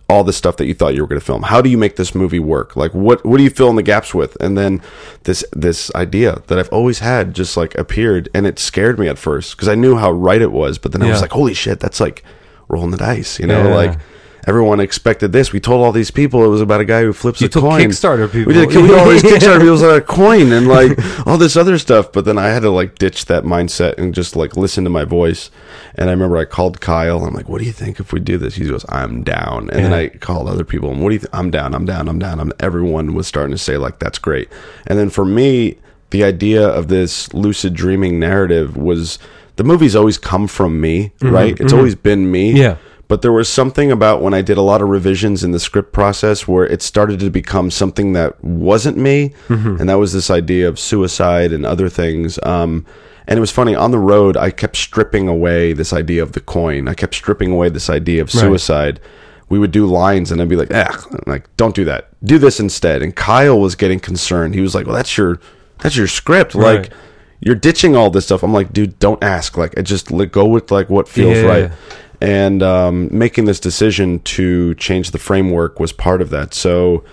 all the stuff that you thought you were going to film. How do you make this movie work? Like what what do you fill in the gaps with? And then this this idea that I've always had just like appeared and it scared me at first because I knew how right it was, but then I was like, holy shit, that's like rolling the dice, you know? Yeah. Like everyone expected this. We told all these people it was about a guy who flips You a told coin. Kickstarter people. We did we did all these Kickstarter people about a coin and like all this other stuff, but then I had to like ditch that mindset and just like listen to my voice. And I remember I called Kyle. I'm like, "What do you think if we do this?" He goes, "I'm down." And then I called other people. And what do you? Th- I'm down. I'm down. I'm down. I'm. Everyone was starting to say like, "That's great." And then for me, the idea of this lucid dreaming narrative was the movie's always come from me, right? It's always been me. Mm-hmm. Yeah. But there was something about when I did a lot of revisions in the script process where it started to become something that wasn't me, Mm-hmm. and that was this idea of suicide and other things. Um, and it was funny on the road. I kept stripping away this idea of the coin. I kept stripping away this idea of Right. suicide. We would do lines, and I'd be like, "Ah, like don't do that. Do this instead." And Kyle was getting concerned. He was like, "Well, that's your that's your script. Right. Like." You're ditching all this stuff. I'm like, dude, don't ask. Like, I just like, go with like what feels Yeah. right and um, making this decision to change the framework was part of that. So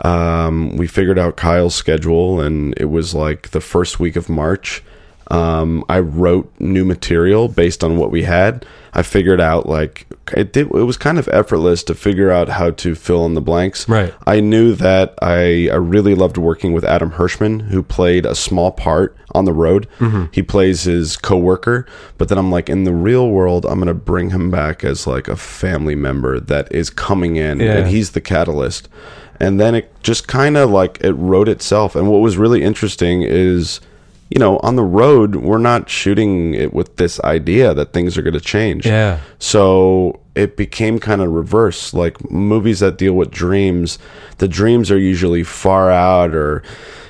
um, we figured out Kyle's schedule, and it was like the first week of March. Um, I wrote new material based on what we had. I figured out like it did. It was kind of effortless to figure out how to fill in the blanks. Right. I knew that I, I really loved working with Adam Hirschman, who played a small part on the road. Mm-hmm. He plays his coworker, but then I'm like, in the real world, I'm gonna bring him back as like a family member that is coming in, Yeah. and he's the catalyst. And then it just kind of like it wrote itself. And what was really interesting is, you know, on the road, we're not shooting it with this idea that things are going to change. Yeah. So it became kind of reverse. Like movies that deal with dreams, the dreams are usually far out or,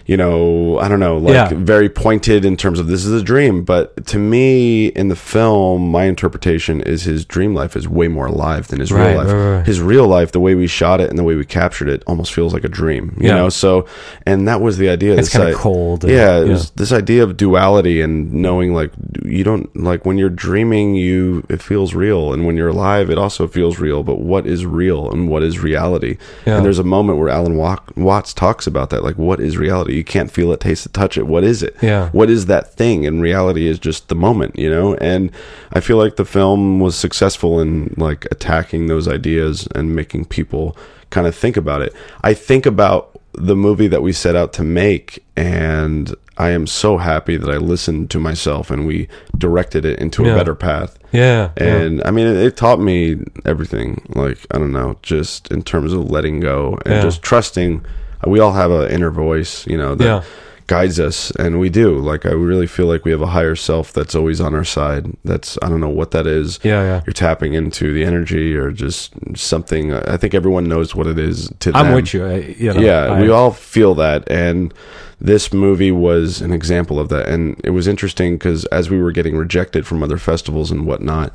you know, I don't know, like Yeah. very pointed in terms of this is a dream. But to me, in the film, my interpretation is his dream life is way more alive than his Right, real life. right, right. His real life, the way we shot it and the way we captured it, almost feels like a dream. You Yeah. know, so and that was the idea. It's kinda cold and- Yeah, it yeah. was this idea of duality and knowing like you don't like when you're dreaming you it feels real and when you're alive it also feels real but what is real and what is reality and there's a moment where alan watts talks about that like what is reality you can't feel it taste it touch it what is it Yeah. what is that thing and reality is just the moment you know and i feel like the film was successful in like attacking those ideas and making people kind of think about it i think about the movie that we set out to make and i am so happy that i listened to myself and we directed it into Yeah. a better path Yeah. and I mean, it, it taught me everything. Like I don't know, just in terms of letting go and Yeah. just trusting. Uh, we all have an inner voice, you know, that Yeah. guides us, and we do. Like I really feel like we have a higher self that's always on our side. That's I don't know what that is. yeah. Yeah. You're tapping into the energy or just something. I think everyone knows what it is to I'm them. with you. I, you know, Yeah, I- we all feel that, and this movie was an example of that. And it was interesting because as we were getting rejected from other festivals and whatnot,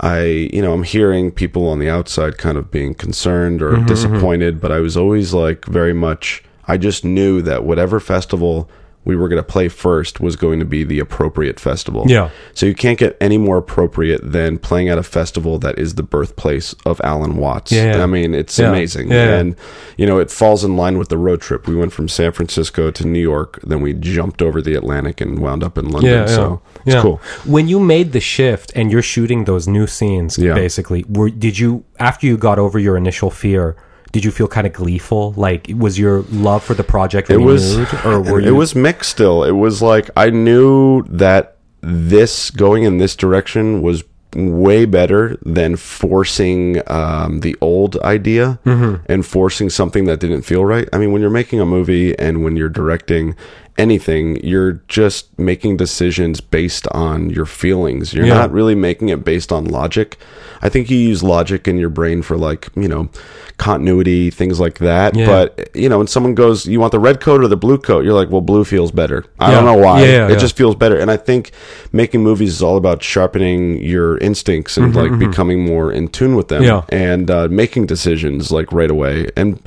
I, you know, I'm hearing people on the outside kind of being concerned Mm-hmm, or disappointed, but I was always like very much. I just knew that whatever festival we were going to play first was going to be the appropriate festival. Yeah. So you can't get any more appropriate than playing at a festival that is the birthplace of Alan Watts. Yeah, yeah. I mean, it's Yeah. amazing. Yeah, yeah. And you know, it falls in line with the road trip. We went from San Francisco to New York, then we jumped over the Atlantic and wound up in London. Yeah, so it's yeah. cool. When you made the shift and you're shooting those new scenes, Yeah. basically, were did you after you got over your initial fear? Did you feel kind of gleeful? Like, was your love for the project It was renewed, or were it was mixed still. It was like I knew that this going in this direction was way better than forcing um, the old idea Mm-hmm. and forcing something that didn't feel right. I mean, when you're making a movie and when you're directing anything, you're just making decisions based on your feelings. You're Yeah. not really making it based on logic. I think you use logic in your brain for like, you know, continuity, things like that. Yeah. But, you know, when someone goes, you want the red coat or the blue coat? You're like, well, blue feels better. I Yeah. don't know why. It just feels better. And I think making movies is all about sharpening your instincts and like becoming more in tune with them Mm-hmm, and uh, making decisions like right away. And,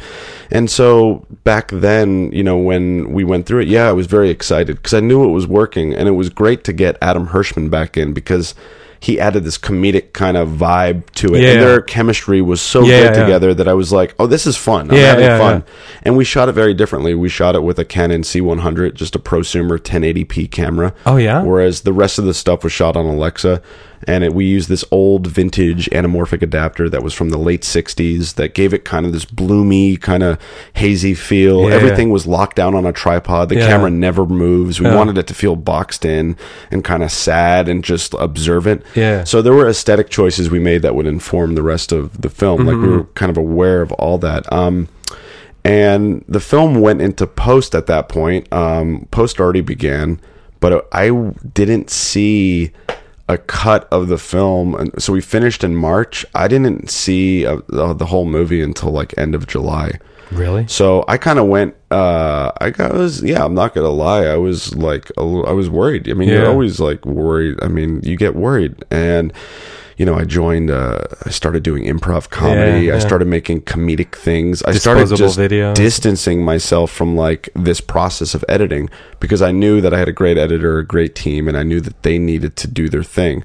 and so back then, you know, when we went through it, yeah, I was very excited because I knew it was working and it was great to get Adam Hirschman back in because he added this comedic kind of vibe to it. Yeah. And their chemistry was so Yeah, good yeah. together that I was like, oh, this is fun. I'm having fun. And we shot it very differently. We shot it with a Canon C100, just a prosumer 1080p camera. Oh, yeah? Whereas the rest of the stuff was shot on Alexa. And it, we used this old vintage anamorphic adapter that was from the late 60s that gave it kind of this bloomy, kind of hazy feel. Yeah. Everything was locked down on a tripod. The Yeah. camera never moves. We Yeah. wanted it to feel boxed in and kind of sad and just observant. Yeah. So there were aesthetic choices we made that would inform the rest of the film. Like we Mm-hmm. were kind of aware of all that. Um, and the film went into post at that point. Um, post already began, but I didn't see a cut of the film. And so we finished in March. I didn't see uh, the, the whole movie until like end of July. Really? So I kind of went. Uh, I got I was yeah. I'm not gonna lie. I was like a I was worried. I mean, Yeah. you're always like worried. I mean, you get worried, and you know, I joined. Uh, I started doing improv comedy. Yeah, I started making comedic things. I started just videos. distancing myself from like this process of editing because I knew that I had a great editor, a great team, and I knew that they needed to do their thing.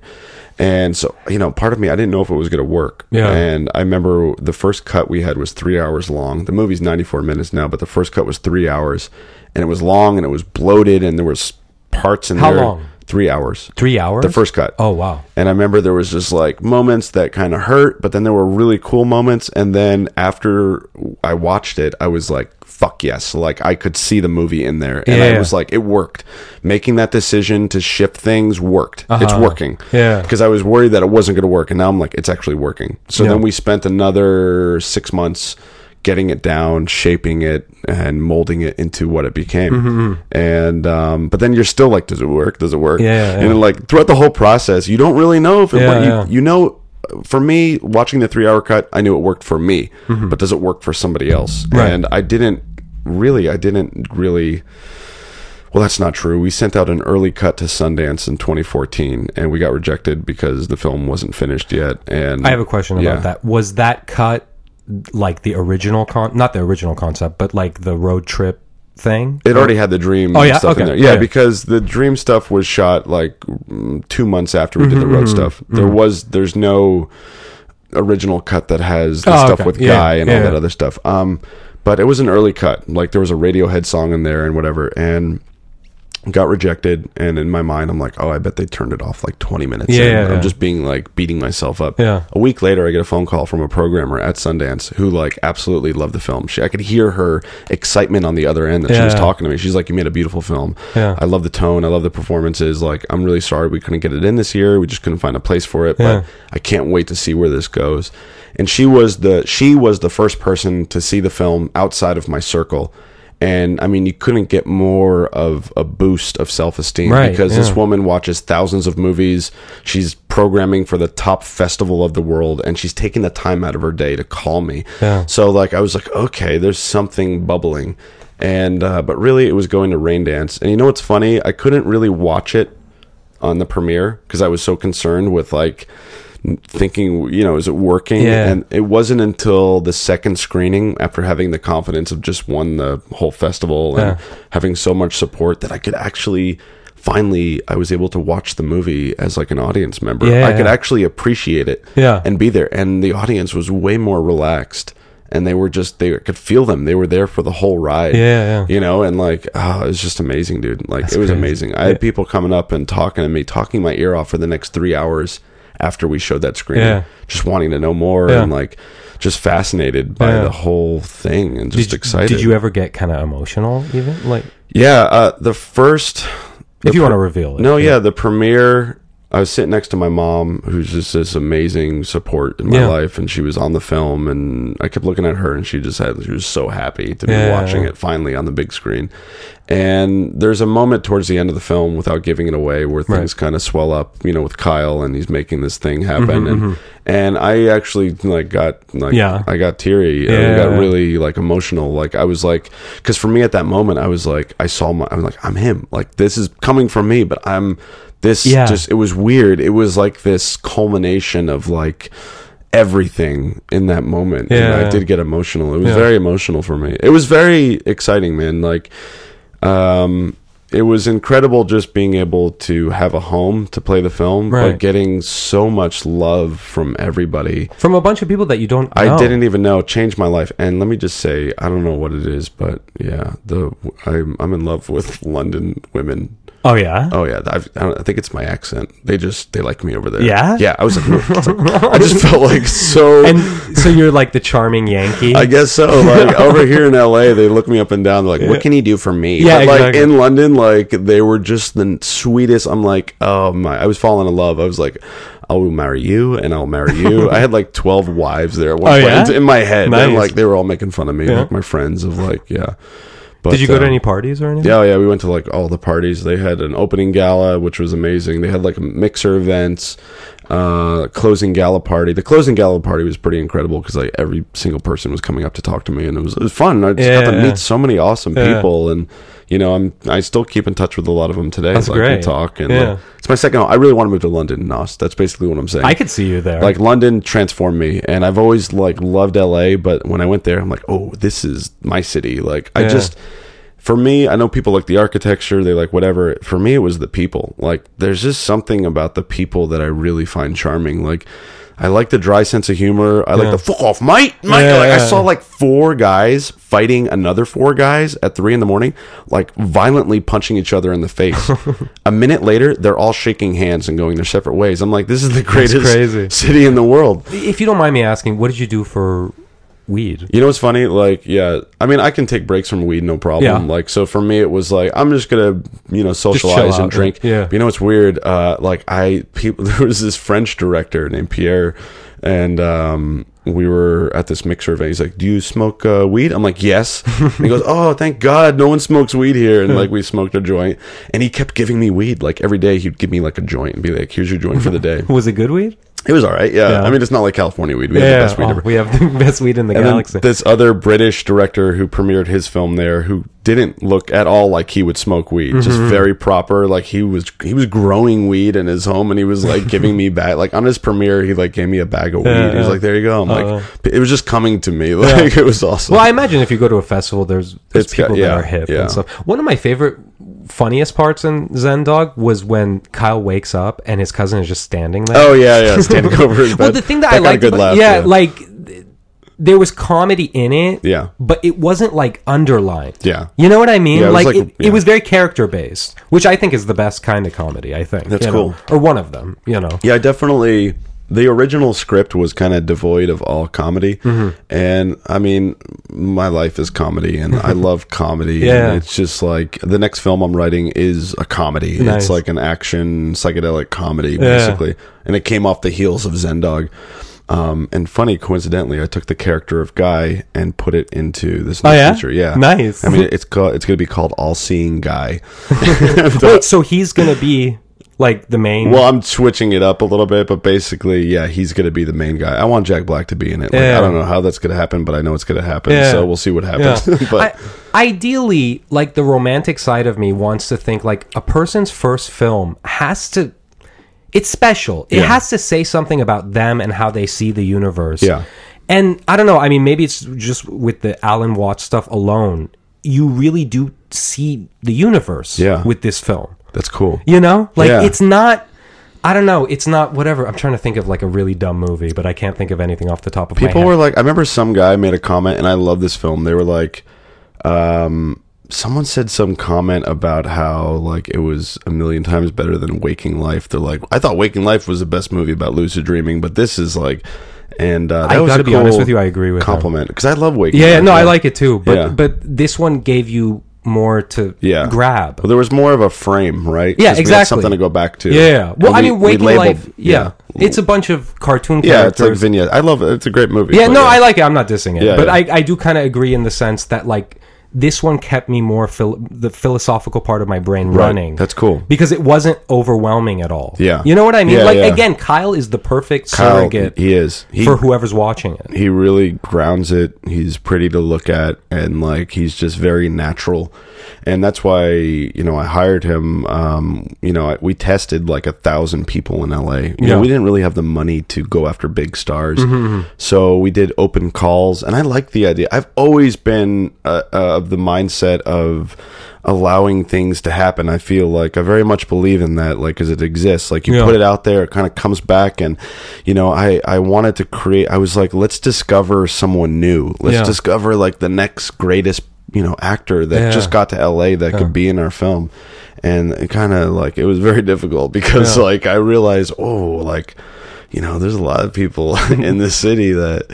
And so, you know, part of me, I didn't know if it was going to work. Yeah. And I remember the first cut we had was three hours long. The movie's 94 minutes now, but the first cut was three hours. And it was long and it was bloated and there was parts in How there. long? Three hours. Three hours? The first cut. Oh, wow. And I remember there was just like moments that kind of hurt, but then there were really cool moments. And then after I watched it, I was like, fuck yes. Like I could see the movie in there. And I was like, it worked. Making that decision to shift things worked. It's Uh-huh. working. Yeah. Because I was worried that it wasn't going to work. And now I'm like, it's actually working. So Yeah. then we spent another six months getting it down, shaping it, and molding it into what it became. Mm-hmm, And um, but then you're still like, does it work? Does it work? Yeah, yeah, And yeah. like throughout the whole process, you don't really know if it Yeah, worked. You, yeah. you know, for me, watching the three hour cut, I knew it worked for me, but does it work for somebody else? Mm-hmm. Right. And I didn't really, I didn't really. Well, that's not true. We sent out an early cut to Sundance in 2014, and we got rejected because the film wasn't finished yet. And I have a question about Yeah. that. Was that cut like the original con not the original concept, but like the road trip thing? It already had the dream Oh, yeah? stuff in Okay. there. Yeah, because the dream stuff was shot like mm, two months after we did the Mm-hmm, road stuff. There was there's no original cut that has the Oh, stuff okay. with Yeah, Guy and yeah. all that other stuff. Um, but it was an early cut. Like there was a Radiohead song in there and whatever, and got rejected. And in my mind, I'm like, oh, I bet they turned it off like 20 minutes. Yeah, in. yeah, I'm yeah. just being like beating myself up. Yeah. A week later, I get a phone call from a programmer at Sundance who like absolutely loved the film. She, I could hear her excitement on the other end that she was talking to me. She's like, "You made a beautiful film. Yeah. I love the tone. I love the performances. Like, I'm really sorry we couldn't get it in this year. We just couldn't find a place for it. Yeah. But I can't wait to see where this goes." And she was the she was the first person to see the film outside of my circle. And I mean, you couldn't get more of a boost of self esteem Right, because this woman watches thousands of movies. She's programming for the top festival of the world, and she's taking the time out of her day to call me. Yeah. So like, I was like, okay, there's something bubbling, and uh, but really, it was going to Raindance. And you know what's funny? I couldn't really watch it on the premiere because I was so concerned with like thinking, you know, is it working? Yeah. And it wasn't until the second screening, after having the confidence of just won the whole festival and Yeah. having so much support, that I could actually finally I was able to watch the movie as like an audience member. Yeah. I could actually appreciate it Yeah. and be there. And the audience was way more relaxed. And they were just they could feel them. They were there for the whole ride. Yeah, yeah. You know, and like oh, it was just amazing, dude. Like That's it was crazy. amazing. I had people coming up and talking to me, talking my ear off for the next three hours after we showed that screen, Yeah. just wanting to know more Yeah. and like just fascinated by Yeah. the whole thing and just Did, excited. did you ever get kind of emotional even? Like Yeah, uh, the first. if the you pr- want to reveal it. No, yeah, the premiere. I was sitting next to my mom, who's just this amazing support in my life, and she was on the film, and I kept looking at her, and she just had, she was so happy to be watching it finally on the big screen. And there's a moment towards the end of the film, without giving it away, where things Right. kind of swell up, you know, with Kyle, and he's making this thing happen, Mhm, and mhm. and I actually like got like Yeah. I got teary, Yeah, I got really like emotional, like I was like, because for me at that moment, I was like, I saw my, I'm like, I'm him, like this is coming from me, but I'm this Yeah. just it was weird. It was like this culmination of like everything in that moment. and Yeah. I did get emotional. It was very emotional for me. It was very exciting, man. Like um it was incredible just being able to have a home to play the film, Right. but getting so much love from everybody. From a bunch of people that you don't. I didn't even know changed my life. And let me just say, I don't know what it is, but yeah, the I'm I'm in love with *laughs* London women. Oh yeah. Oh yeah, I've, I, I think it's my accent. They just they like me over there. Yeah? yeah. I was like, like- *laughs* I just felt like so. And so you're like the charming Yankee. I guess so. *laughs* Like over here in LA, they look me up and down. They're like, "What can he do for me?" Yeah, but like exactly. in London, like they were just the sweetest. I'm like, oh my! I was falling in love. I was like, I will marry you, and I'll marry you. *laughs* I had like twelve wives there at one Oh, point yeah? In my head. And like they were all making fun of me, Yeah. like my friends of like, yeah. But, Did you go to um, any parties or anything? yeah, yeah, we went to like all the parties. They had an opening gala, which was amazing. They had like mixer events, uh, closing gala party. The closing gala party was pretty incredible because like every single person was coming up to talk to me, and it was it was fun. I just got to Yeah. meet so many awesome Yeah. people, and you know, I'm I still keep in touch with a lot of them today. That's like, We great. talk, and Yeah. like, it's my second. I really want to move to London, Nos. That's basically what I'm saying. I could see you there. like London transformed me, and I've always like loved LA. But when I went there, I'm like, oh, this is my city. Like I Yeah. just, for me, I know people like the architecture, they like whatever. For me, it was the people. Like there's just something about the people that I really find charming. Like. I like the dry sense of humor. I like the fuck off, mate. mate. Yeah, like, I saw like four guys fighting another four guys at three in the morning, like violently punching each other in the face. *laughs* a minute later, they're all shaking hands and going their separate ways. I'm like, this is the greatest crazy. *laughs* city in the world. if you don't mind me asking, what did you do for weed? You know what's funny? Like, yeah, I mean, I can take breaks from weed, no problem. Yeah. Like, so for me, it was like I'm just gonna, you know, socialize and drink. yeah. But you know what's weird? Uh, like, I people *laughs* there was this French director named Pierre, and um, we were at this mixer event. He's like, "Do you smoke uh, weed?" I'm like, "Yes." he goes, *laughs* "Oh, thank God, no one smokes weed here." And like, we smoked a joint, and he kept giving me weed. Like every day, he'd give me like a joint and be like, "Here's your joint for the day." *laughs* Was it good weed? It was all right. Yeah. Yeah. I mean, it's not like California weed. We have the best weed oh, ever. we have the *laughs* best weed in the And galaxy. this other British director who premiered his film there, who didn't look at all like he would smoke weed, just Mm-hmm. very proper. Like he was, he was growing weed in his home, and he was like giving me back. Like on his premiere, he like gave me a bag of weed. Yeah, he was yeah. like, "There you go." I'm Uh, like, oh. it was just coming to me. *laughs* Like it was awesome. well, I imagine if you go to a festival, there's, there's It's people yeah, that are hip yeah. and stuff. One of my favorite, funniest parts in Zen Dog was when Kyle wakes up and his cousin is just standing there. oh yeah, yeah, *laughs* standing over his bed. well, the thing that, I got liked, good about, laugh, yeah, like there was comedy in it. Yeah. but it wasn't like underlined. Yeah. you know what I mean. Yeah, it was like, like- it, yeah. it was very character based, which I think is the best kind of comedy. I think That's you know? cool. or one of them. You know, Yeah, I definitely. The original script was kind of devoid of all comedy, Mm-hmm. and I mean, my life is comedy, and I *laughs* love comedy. Yeah. and it's just like the next film I'm writing is a comedy. Nice. It's like an action psychedelic comedy, Yeah. basically, and it came off the heels of Zen Dog. Um, and funny, coincidentally, I took the character of Guy and put it into this new Oh, yeah? feature. Yeah, Nice. I mean, it's called. It's going to be called All Seeing Guy. *laughs* wait, *laughs* so he's gonna be like the main. Well, I'm switching it up a little bit, but basically, yeah, he's going to be the main guy. I want Jack Black to be in it. Like, Yeah. I don't know how that's going to happen, but I know it's going to happen. Yeah. So we'll see what happens. Yeah. *laughs* but I, ideally, like the romantic side of me wants to think like a person's first film has to. It's special. It has to say something about them and how they see the universe. Yeah. And I don't know. I mean, maybe it's just with the Alan Watts stuff alone. You really do see the universe Yeah. with this film. That's cool. You know, like Yeah. it's not. I don't know. It's not whatever. I'm trying to think of like a really dumb movie, but I can't think of anything off the top of People my head. were like, I remember some guy made a comment, and I love this film. They were like, um, someone said some comment about how like it was a million times better than Waking Life. They're like, I thought Waking Life was the best movie about lucid dreaming, but this is like, and uh, I was gotta a be honest with you, I agree with compliment because I love Waking. Yeah, Life, no, I like it too. But Yeah. but this one gave you more to Yeah. grab. Well, there was more of a frame, right? Yeah, we exactly. something to go back to. Yeah. Well, And I mean, we Waking labeled- Life. Yeah. it's a bunch of cartoon characters. yeah, it's like characters. vignette. I love it. It's a great movie. yeah, no, I like it. I'm not dissing it, Yeah, but yeah. I I do kind of agree in the sense that like this one kept me more phil- the philosophical part of my brain Right. running. That's cool. because it wasn't overwhelming at all. Yeah. you know what I mean. Yeah, like yeah. again, Kyle is the perfect Kyle, surrogate he is. He, for whoever's watching it. he really grounds it. He's pretty to look at, and like he's just very natural. And that's why you know I hired him. Um, you know, I, we tested like a thousand people in LA. You Yeah. Mm-hmm, know, we didn't really have the money to go after big stars, so we did open calls. And I like the idea. I've always been a, a of the mindset of allowing things to happen. I feel like I very much believe in that, like, because it exists. Like, you Yeah. put it out there, it kind of comes back. And, you know, I, I wanted to create, I was like, let's discover someone new. Let's Yeah. discover, like, the next greatest, you know, actor that Yeah. just got to LA that could be in our film. And it kind of like, it was very *laughs* difficult because, like, I realized, oh, like, you know, there's a lot of people *laughs* in the city that,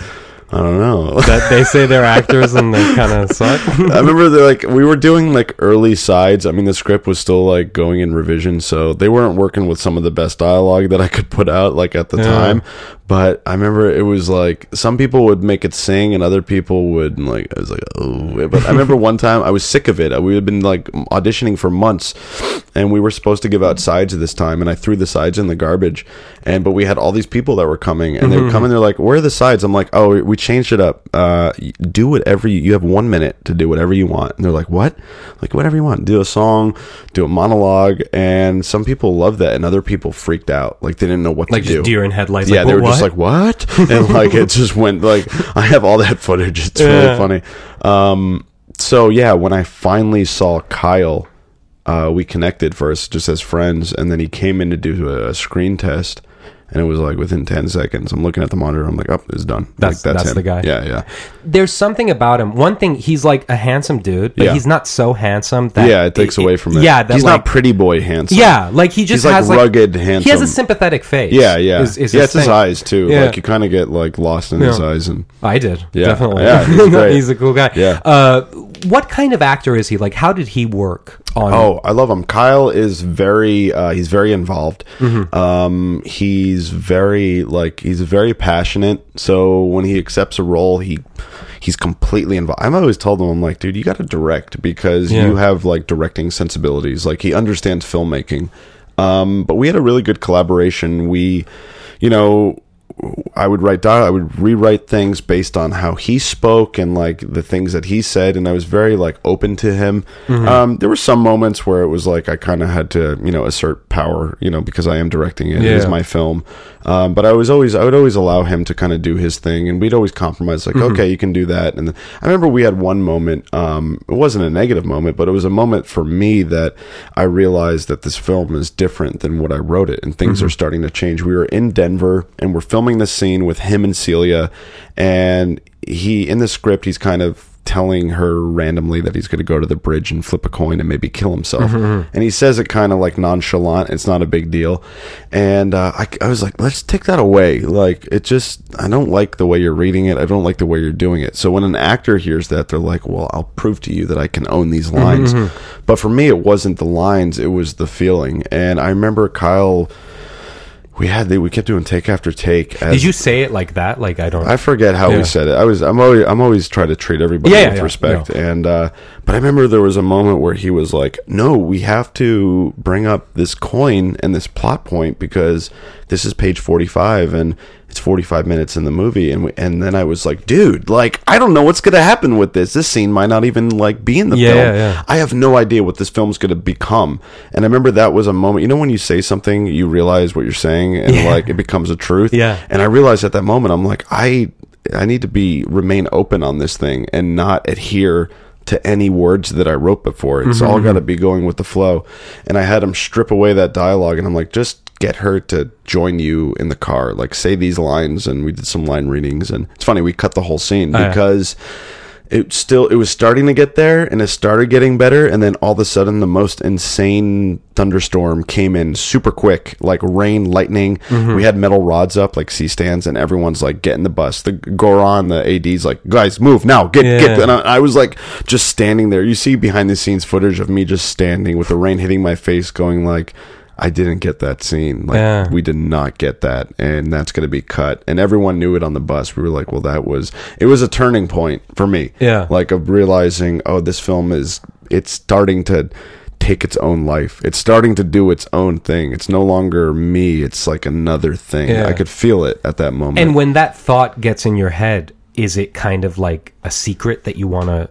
I don't know. that they say they're actors and they kind of *laughs* suck. I remember they're like we were doing like early sides. I mean, the script was still like going in revision, so they weren't working with some of the best dialogue that I could put out like at the Yeah. time. But I remember it was like some people would make it sing, and other people would like. I was like, oh. But I remember one time I was sick of it. We had been like auditioning for months, and we were supposed to give out sides this time, and I threw the sides in the garbage. And but we had all these people that were coming, and they Mm-hmm. were coming. They're like, "Where are the sides?" I'm like, "Oh, we changed it up. Uh, do whatever you, you have one minute to do whatever you want." And they're like, "What?" Like whatever you want. Do a song, do a monologue, and some people love that, and other people freaked out. Like they didn't know what like to do. deer in headlights. yeah, like, they were what? just like, "What?" and like it just went like *laughs* I have all that footage. It's Yeah. really funny. Um, so yeah, when I finally saw Kyle, uh, we connected first just as friends, and then he came in to do a, a screen test, and it was like within ten seconds. I'm looking at the monitor. I'm like, "Oh, it's done." That's- like, that's him. the guy. Yeah, yeah, There's something about him. One thing, he's like a handsome dude, but Yeah. he's not so handsome that yeah. It takes away from it. Yeah, that he's like, not pretty boy handsome. Yeah, like he just He's like has like rugged, He has a sympathetic face. Yeah, yeah, Is, is yeah. his It's his eyes too. Yeah. Like you kind of get like lost in his eyes, and I did. Yeah. definitely. Yeah, he's *laughs* he's a cool guy. Yeah. Uh, what kind of actor is he? Like, how did he work on? Oh, I love him. Kyle is very uh, he's very involved. Mm-hmm. Um, he's very like he's very passionate. So when he accepts a role, he he's completely involved. I've always told him, I'm like, dude, you got to direct because Yeah. you have like directing sensibilities. Like he understands filmmaking. Um, but we had a really good collaboration. We, you know, I would write down, I would rewrite things based on how he spoke and like the things that he said, and I was very like open to him. Mm-hmm. Um, there were some moments where it was like I kind of had to, you know, assert power, you know, because I am directing it. It is my film, um, but I was always, I would always allow him to kind of do his thing, and we'd always compromise, like, Mm-hmm. okay, you can do that. And then, I remember we had one moment. Um, it wasn't a negative moment, but it was a moment for me that I realized that this film is different than what I wrote it, and things are starting to change. We were in Denver, and we're filming this scene with him and Celia, and he in the script he's kind of telling her randomly that he's going to go to the bridge and flip a coin and maybe kill himself. Mm-hmm, mm-hmm. And he says it kind of like nonchalant. It's not a big deal. And uh, I, I was like let's take that away. Like it just i don't like the way you're reading it. I don't like the way you're doing it. So when an actor hears that they're like well i'll prove to you that i can own these mm-hmm, lines. but for me it wasn't the lines it was the feeling. And i remember kyle we had the, we kept doing take after take as Did you say it like that? Like I don't. I forget how Yeah. we said it. I was I'm always I'm always trying to treat everybody Yeah, with yeah, respect. yeah. And uh but I remember there was a moment where he was like, "No, we have to bring up this coin and this plot point because this is page 45 and it's 45 minutes in the movie." And we, and then I was like, "Dude, like I don't know what's going to happen with this. This scene might not even like be in the Yeah, film. yeah. I have no idea what this film's going to become." And I remember that was a moment, you know when you say something, you realize what you're saying and Yeah. like it becomes a truth. Yeah. And I realized at that moment, I'm like, I I need to be remain open on this thing and not adhere to any words that I wrote before. It's mm-hmm, all mm-hmm. got to be going with the flow. And I had him strip away that dialogue, and I'm like, just get her to join you in the car. Like, say these lines, and we did some line readings. And it's funny, we cut the whole scene oh, yeah. because. It still it was starting to get there and it started getting better and then all of a sudden the most insane thunderstorm came in super quick like rain lightning mm-hmm. we had metal rods up like C stands and everyone's like getting the bus the Goron the AD's like guys move now get get and I, I was like just standing there you see behind the scenes footage of me just standing with the rain hitting my face going like I didn't get that scene. Like Yeah. we did not get that and that's going to be cut. And everyone knew it on the bus. We were like well that was it was a turning point for me. Yeah. like of realizing oh this film is it's starting to take its own life. It's starting to do its own thing. It's no longer me. It's like another thing. Yeah. i could feel it at that moment. And when that thought gets in your head, is it kind of like a secret that you want to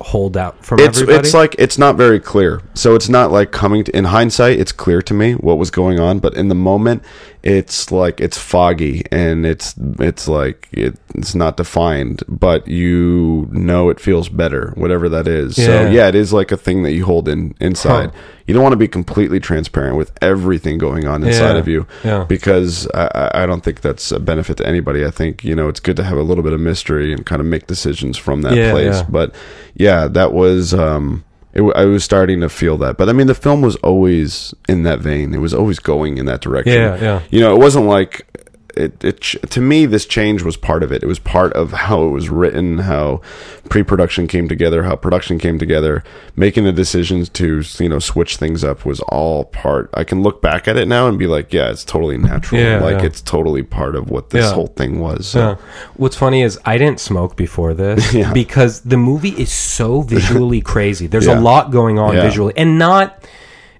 hold out from it's everybody? it's like it's not very clear so it's not like coming to, in hindsight it's clear to me what was going on but in the moment it's like it's foggy and it's it's like it, it's not defined but you know it feels better whatever that is so Yeah. yeah it is like a thing that you hold in inside Huh. you don't want to be completely transparent with everything going on inside Yeah. of you Yeah. because I, I- don't think that's a benefit to anybody i think you know it's good to have a little bit of mystery and kind of make decisions from that Yeah, place yeah. but yeah that was um it, I was starting to feel that, but I mean, the film was always in that vein. It was always going in that direction Yeah, yeah. you know, it wasn't like it, it. To me, this change was part of it. It was part of how it was written, how pre-production came together, how production came together. Making the decisions to you know switch things up was all part. I can look back at it now and be like, yeah, it's totally natural. Yeah, like yeah. it's totally part of what this Yeah. whole thing was. So. What's funny is I didn't smoke before this *laughs* because the movie is so visually *laughs* crazy. There's a lot going on visually, and not.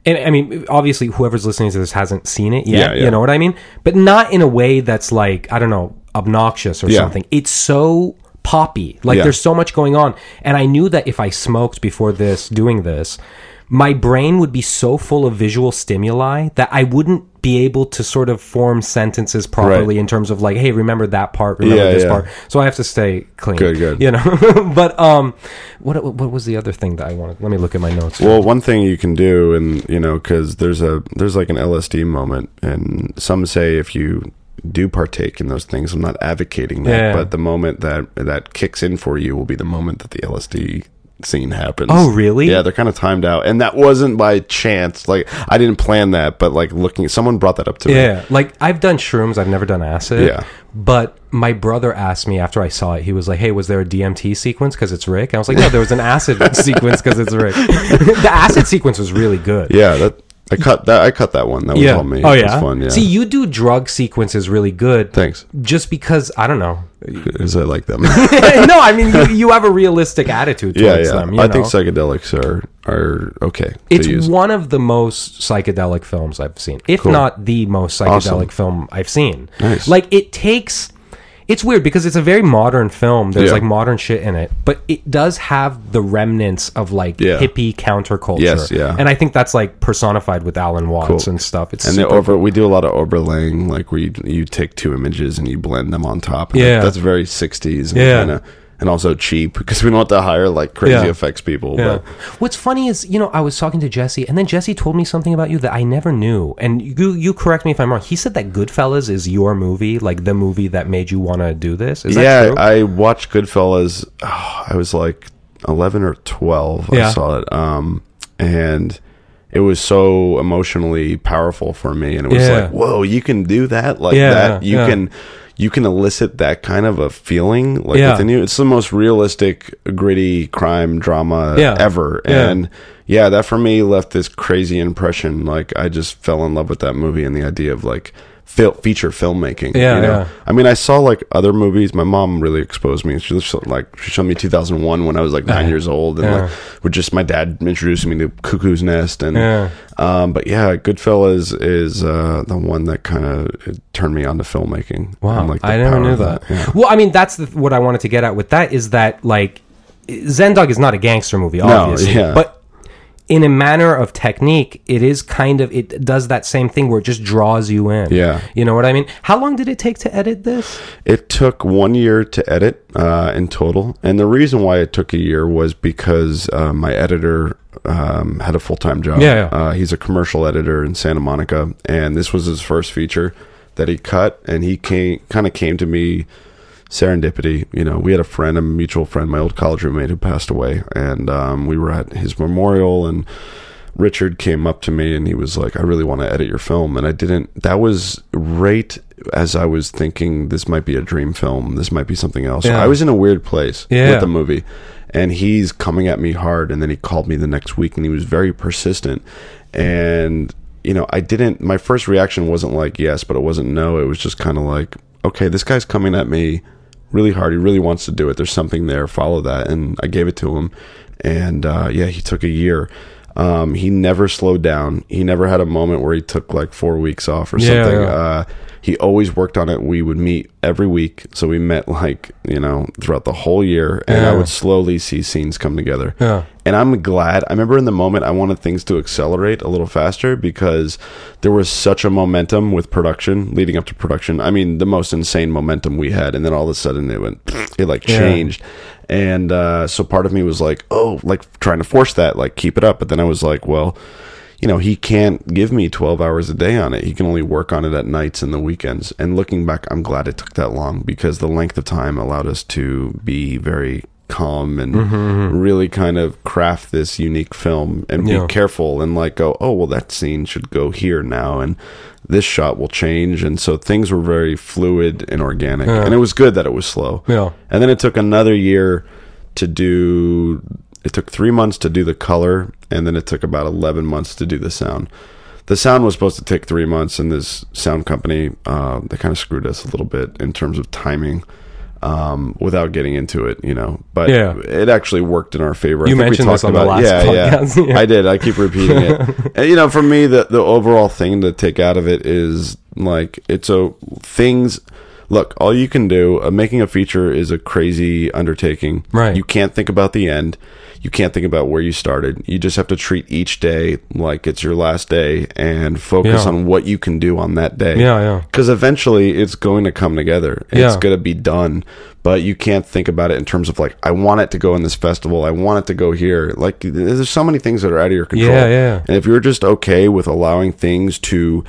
And I mean, obviously, whoever's listening to this hasn't seen it yet. Yeah, yeah. You know what I mean? But not in a way that's like I don't know, obnoxious or Yeah. something. It's so poppy. Like there's so much going on, and I knew that if I smoked before this, doing this, my brain would be so full of visual stimuli that I wouldn't be able to sort of form sentences properly in terms of like, hey, remember that part, remember Yeah, this yeah. part. So I have to stay clean. Good, good. You know, *laughs* but um, what what was the other thing that I wanted? Let me look at my notes. Well, one thing you can do, and you know, because there's a there's like an LSD moment, and some say if you do partake in those things, I'm not advocating that, Yeah. but the moment that that kicks in for you will be the moment that the LSD scene happens. Oh, really? Yeah, they're kind of timed out, and that wasn't by chance. Like I didn't plan that, but like looking, someone brought that up to me. Yeah, like I've done shrooms, I've never done acid. Yeah. But my brother asked me after I saw it, he was like, "Hey, was there a DMT sequence because it's Rick?" I was like, "No, there was an acid *laughs* sequence because it's Rick." *laughs* the acid sequence was really good. yeah. That I cut that. I cut that one. That was Yeah. all me. Oh It yeah. was fun. Yeah. See, you do drug sequences really good. Thanks. Just because I don't know. Because I like them. *laughs* no, I mean you, you have a realistic attitude yeah, towards yeah. them. You I know? think psychedelics are are okay. to it's use. one of the most psychedelic films I've seen, if Cool. not the most psychedelic Awesome. film I've seen. Nice. Like it takes. It's weird because it's a very modern film. There's Yeah. like modern shit in it, but it does have the remnants of like Yeah. hippie counterculture. Yes, yeah. And I think that's like personified with Alan Watts Cool. and stuff. It's and the super over we do a lot of overlaying like where you, you take two images and you blend them on top and Yeah. that- that's very 60s Yeah. kinda, and also cheap because we don't have to hire like crazy Yeah. effects people Yeah. but What's funny is, you know, I was talking to Jesse, and then Jesse told me something about you that I never knew. And you, you correct me if I'm wrong. He said that Goodfellas is your movie, like the movie that made you want to do this. Is that yeah true? i watched goodfellas oh, i was like 11 or 12 Yeah. i saw it um and it was so emotionally powerful for me and it was Yeah. like whoa you can do that like Yeah, that you yeah. can you can elicit that kind of a feeling like Yeah. within you it's the most realistic gritty crime drama Yeah. ever Yeah. and yeah that for me left this crazy impression like i just fell in love with that movie and the idea of like fil- feature filmmaking Yeah, you know yeah. I mean, I saw like other movies. My mom really exposed me. She showed, like she showed me 2001 when I was like nine years old, and Yeah. like with just my dad introducing me to Cuckoo's Nest, and Yeah. um, but yeah, Goodfellas is uh, the one that kind of turned me on to filmmaking. Wow, like, I never knew of that. Yeah. Well, I mean, that's the, what I wanted to get at with that is that like Zen Dog is not a gangster movie, obviously, yeah. but in a manner of technique, it is kind of it does that same thing where it just draws you in. Yeah. you know what I mean. How long did it take to edit this? It took one year to edit uh, in total, and the reason why it took a year was because uh, my editor um, had a full time job. Yeah, yeah. Uh, he's a commercial editor in Santa Monica, and this was his first feature that he cut, and he came kind of came to me serendipity. You know, we had a friend, a mutual friend, my old college roommate who passed away, and um, we were at his memorial, and Richard came up to me and he was like, "I really want to edit your film," and I didn't. That was right as I was thinking this might be a dream film. This might be something else. Yeah. I was in a weird place Yeah. with the movie, and he's coming at me hard. And then he called me the next week, and he was very persistent. And you know, I didn't. My first reaction wasn't like yes, but it wasn't no. It was just kind of like, okay, this guy's coming at me really hard. He really wants to do it. There's something there. Follow that. And I gave it to him. And uh, yeah, he took a year. Um, he never slowed down. He never had a moment where he took like four weeks off or Yeah, something. yeah. Uh, He always worked on it. We would meet every week, so we met like you know throughout the whole year, and I would slowly see scenes come together. Yeah. And I'm glad. I remember in the moment I wanted things to accelerate a little faster because there was such a momentum with production leading up to production. I mean, the most insane momentum we had, and then all of a sudden it went, *sniffs* it like Yeah. changed. And uh, so part of me was like, oh, like trying to force that, like keep it up. But then I was like, well, you know, he can't give me 12 hours a day on it. He can only work on it at nights and the weekends. And looking back, I'm glad it took that long because the length of time allowed us to be very calm and mm-hmm, mm-hmm. really kind of craft this unique film and Yeah. be careful and like go, oh, well, that scene should go here now. And this shot will change. And so things were very fluid and organic. Yeah. And it was good that it was slow. Yeah. And then it took another year to do. It took three months to do the color, and then it took about eleven months to do the sound. The sound was supposed to take three months, and this sound company uh, they kind of screwed us a little bit in terms of timing. Um, without getting into it, you know, but Yeah. it actually worked in our favor. I You think we mentioned this talked on the about it. last yeah, podcast. Yeah. *laughs* Yeah. I did. I keep repeating it. *laughs* and, you know, for me, the the overall thing to take out of it is like it's a things. Look, all you can do. Uh, making a feature is a crazy undertaking. Right. You can't think about the end. You can't think about where you started. You just have to treat each day like it's your last day and focus Yeah. on what you can do on that day. Yeah, yeah. Because eventually it's going to come together. Yeah. It's going to be done. But you can't think about it in terms of like, I want it to go in this festival. I want it to go here. Like, there's so many things that are out of your control. Yeah, yeah. And if you're just okay with allowing things to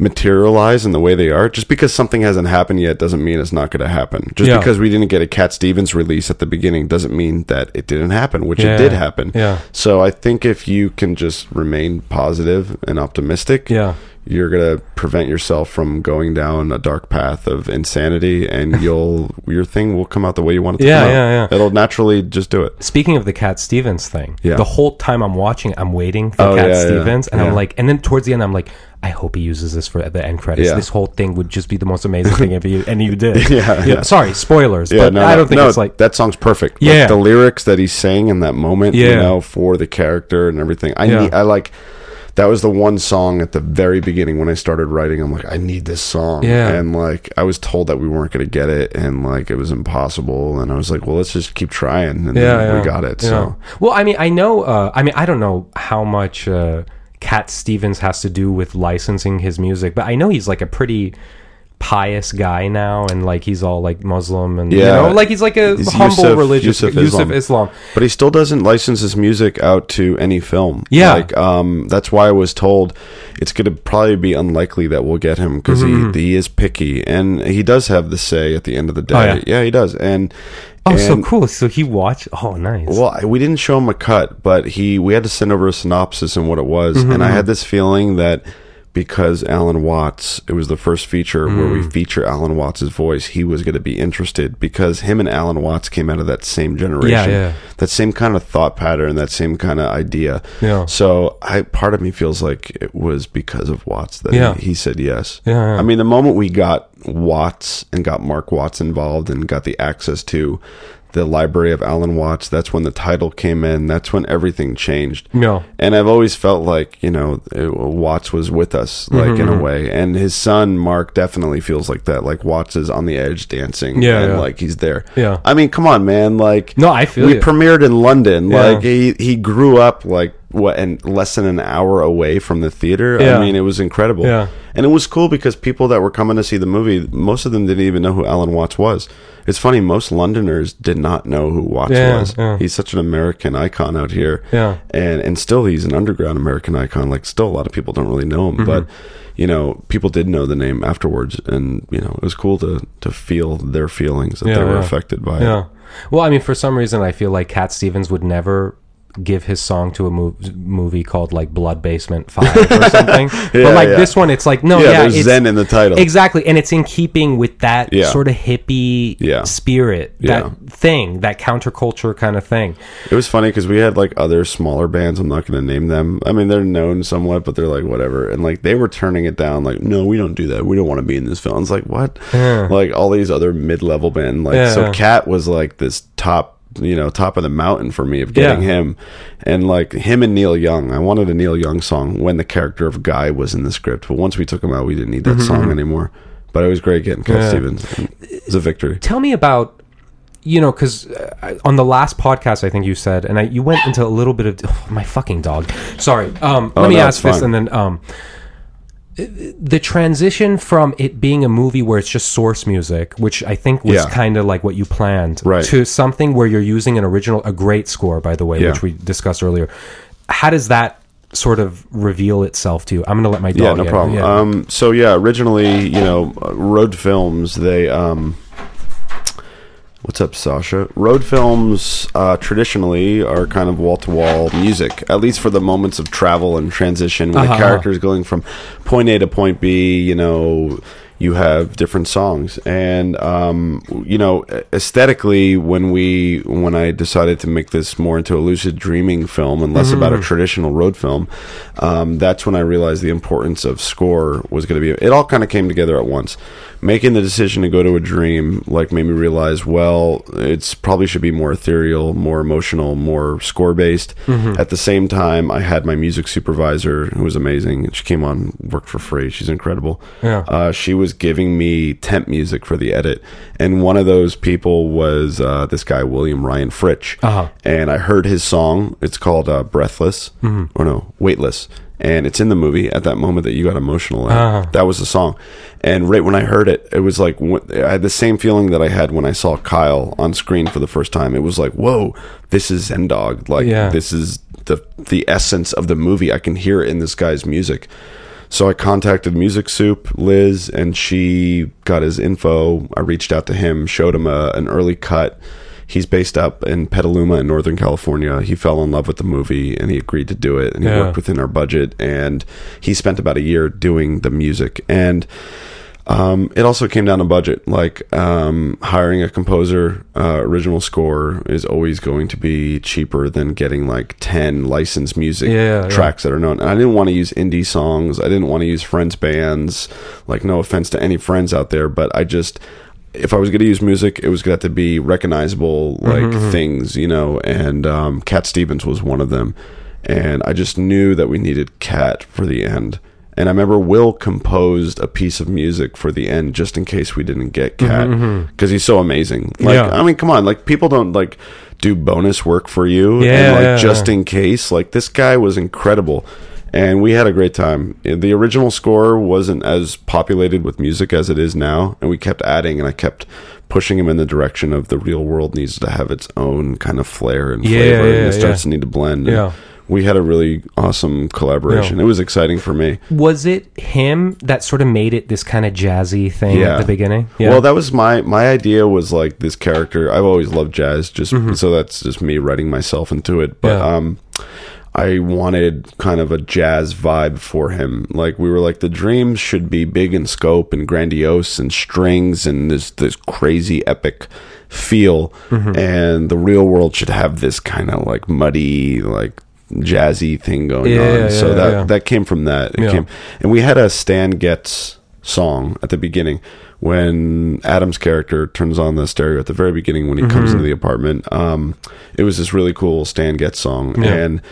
materialize in the way they are, just because something hasn't happened yet doesn't mean it's not going to happen. Just Yeah. because we didn't get a Cat Stevens release at the beginning doesn't mean that it didn't happen, which Yeah. It did happen. Yeah. So I think if you can just remain positive and optimistic, Yeah. You're gonna prevent yourself from going down a dark path of insanity, and *laughs* you'll your thing will come out the way you want it to Yeah, come out. yeah, yeah. It'll naturally just do it. Speaking of the Cat Stevens thing, Yeah. the whole time I'm watching, I'm waiting for Oh, Cat yeah, yeah. Stevens, and Yeah. I'm like, and then towards the end, I'm like, I hope he uses this for the end credits. This whole thing would just be the most amazing thing if you and you did. *laughs* Yeah, yeah. Sorry, spoilers, Yeah, but no, I no, don't think no, it's like that song's perfect. Like, Yeah. the lyrics that he sang in that moment, you Yeah. know, for the character and everything. I need, I like. That was the one song at the very beginning when I started writing. I'm like, I need this song, Yeah. and like I was told that we weren't going to get it, and like it was impossible, and I was like, well, let's just keep trying, and yeah, then yeah. we got it. Yeah. So well, I mean, I know. Uh, I mean, I don't know how much uh, Cat Stevens has to do with licensing his music, but I know he's like a pretty pious guy now, and like he's all like Muslim, and you know, like he's like a He's humble Yusuf- religious Yusuf Yusuf Islam. Islam. But he still doesn't license his music out to any film. Yeah. like um, that's why I was told it's going to probably be unlikely that we'll get him because Mm-hmm. he he is picky and he does have the say at the end of the day. Oh, yeah. he does. And Oh, so cool! So he watched. Oh, nice. Well, I- we didn't show him a cut, but he we had to send over a synopsis and what it was, Mm-hmm, and I had this feeling that because Alan Watts, it was the first feature where Mm. we feature Alan Watts' voice, he was going to be interested because him and Alan Watts came out of that same generation, yeah. that same kind of thought pattern, that same kind of idea. Yeah. So I part of me feels like it was because of Watts that Yeah. he, he said yes. Yeah, yeah. I mean, the moment we got Watts and got Mark Watts involved and got the access to the library of Alan Watts, that's when the title came in. That's when everything changed. No. And I've always felt like, you know, Watts was with us, like in a Mm-hmm. way. And his son, Mark, definitely feels like that. Like Watts is on the edge dancing. Yeah, And yeah. like he's there. Yeah. I mean, come on, man. Like, No, I feel we you. premiered in London. Yeah. Like he, he grew up like what and less than an hour away from the theater. Yeah. I mean, it was incredible. Yeah. And it was cool because people that were coming to see the movie, most of them didn't even know who Alan Watts was. It's funny, most Londoners did not know who Watts Yeah, was. yeah. He's such an American icon out here. Yeah. And and still he's an underground American icon. Like still a lot of people don't really know Mm-hmm. him. But you know, people did know the name afterwards and you know, it was cool to to feel their feelings that Yeah, they were affected by it. Yeah. Well, I mean, for some reason, I feel like Cat Stevens would never give his song to a mov- movie called like Blood Basement Five or *laughs* something. Yeah, but like yeah. this one, it's like no, Yeah, yeah, there's it's, Zen in the title. exactly, and it's in keeping with that sort of hippie Yeah. spirit, that thing, that counterculture kind of thing. It was funny because we had like other smaller bands. I'm not going to name them. I mean, they're known somewhat, but they're like whatever. And like they were turning it down. Like, no, we don't do that. We don't want to be in this film. It's like what? Like all these other mid level band. Like so, Cat was like this top. You know, top of the mountain for me of getting Yeah. him, and like him and Neil Young. I wanted a Neil Young song when the character of Guy was in the script, but once we took him out, we didn't need Mm-hmm, that song anymore. but it was great getting Cat Yeah. Stevens. It's a victory. Tell me about you know because uh, on the last podcast I think you said and I, you went into a little bit of oh, *laughs* my fucking dog. Sorry. Um, Oh, let me no, ask this and then um, the transition from it being a movie where it's just source music, which I think was Yeah. kind of like what you planned, Right. to something where you're using an original, a great score, by the way, Yeah. which we discussed earlier. How does that sort of reveal itself to you? I'm going to let my dog. Yeah, no in. problem. Yeah. Um, so yeah, originally, you know, uh, Road Films, they um, what's up, Sasha? Road Films uh, traditionally are kind of wall to wall music, at least for the moments of travel and transition when Uh-huh. the character is going from point A to point B. You know. You have different songs, and um, you know, aesthetically, when we when I decided to make this more into a lucid dreaming film and less about a traditional road film, um, that's when I realized the importance of score was going to be. It all kind of came together at once. Making the decision to go to a dream like made me realize, well, it's probably should be more ethereal, more emotional, more score based. At the same time, I had my music supervisor who was amazing. She came on, worked for free. She's incredible. Yeah. Uh, she was giving me temp music for the edit, and one of those people was uh, this guy William Ryan Fritch. Uh-huh. And I heard his song. It's called uh, "Breathless," or no, "Weightless," and it's in the movie. At that moment that you got emotional. Uh-huh. that was the song. And right when I heard it, it was like I had the same feeling that I had when I saw Kyle on screen for the first time. It was like, whoa, this is Zen Dog. Like Yeah. this is the the essence of the movie. I can hear it in this guy's music. So I contacted Music Soup, Liz, and she got his info. I reached out to him, showed him a, an early cut. He's based up in Petaluma in Northern California. He fell in love with the movie and he agreed to do it. And he Yeah. worked within our budget. And he spent about a year doing the music. And um, it also came down to budget. Like um, hiring a composer, uh, original score is always going to be cheaper than getting like ten licensed music Yeah, yeah. tracks that are known. And I didn't want to use indie songs. I didn't want to use friends bands. Like no offense to any friends out there, but I just if I was going to use music, it was going to have to be recognizable like Mm-hmm, things, you know. And um, Cat Stevens was one of them. And I just knew that we needed Cat for the end. And I remember Will composed a piece of music for the end just in case we didn't get Cat because he's so amazing. Like, Mm-hmm, Yeah. I mean, come on, like people don't like do bonus work for you, Yeah, and like yeah, just in case. Like this guy was incredible, and we had a great time. The original score wasn't as populated with music as it is now, and we kept adding, and I kept pushing him in the direction of the real world needs to have its own kind of flair and Yeah, flavor, yeah, and it starts to need to blend. and Yeah. We had a really awesome collaboration. Yeah. It was exciting for me. Was it him that sort of made it this kind of jazzy thing Yeah. at the beginning? Yeah. Well, that was my my idea was like this character. I've always loved jazz, just so that's just me writing myself into it. But Mm-hmm. Yeah. um, I wanted kind of a jazz vibe for him. Like we were like the dreams should be big in scope and grandiose and strings and this this crazy epic feel, Mm-hmm. and the real world should have this kind of like muddy like jazzy thing going Yeah, on. yeah, so yeah, that that came from that. It came, and we had a Stan Getz song at the beginning when Adam's character turns on the stereo at the very beginning when he comes Mm-hmm. into the apartment. Um, it was this really cool Stan Getz song, and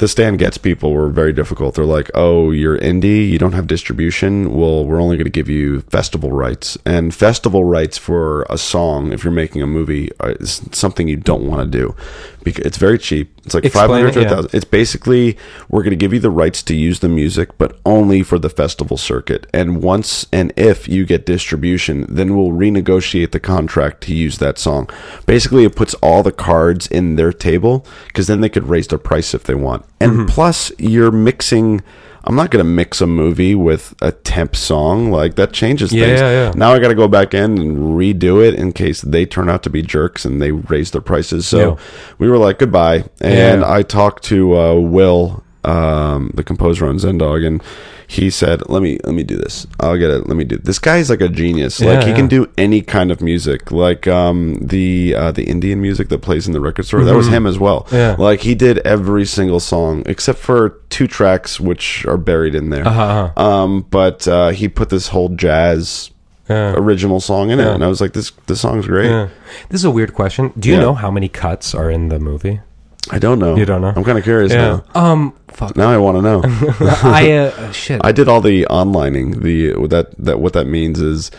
the Stan Getz people were very difficult. They're like, "Oh, you're indie, you don't have distribution. Well, we're only going to give you festival rights, and festival rights for a song if you're making a movie uh, is something you don't want to do because it's very cheap. It's like Explain five hundred it, to a yeah. thousand. It's basically we're going to give you the rights to use the music, but only for the festival circuit. And once and if you get distribution, then we'll renegotiate the contract to use that song. Basically, it puts all the cards in their table because then they could raise their price if they want. And Mm-hmm. plus, you're mixing. I'm not going to mix a movie with a temp song. Like that changes Yeah, things. yeah, yeah. Now I got to go back in and redo it in case they turn out to be jerks and they raise their prices. So we were like goodbye. And. I talked to uh, Will, um, the composer on Zen Dog, and he said, "Let me let me do this. I'll get it. Let me do." This guy's like a genius. like Yeah, he can do any kind of music. Like um, the uh, the Indian music that plays in the record store. That was him as well. Mm-hmm. Yeah. Like he did every single song except for two tracks which are buried in there. Uh-huh, uh-huh. Um, but uh, he put this whole jazz Yeah. original song in it, and I was like, "This this song's great." Yeah. This is a weird question. Do you Yeah. know how many cuts are in the movie? I don't know. You don't know? I'm kind of curious Yeah. now. Um. Fuck. Now I want to know. *laughs* I uh, shit. I did all the onlining. The that that what that means is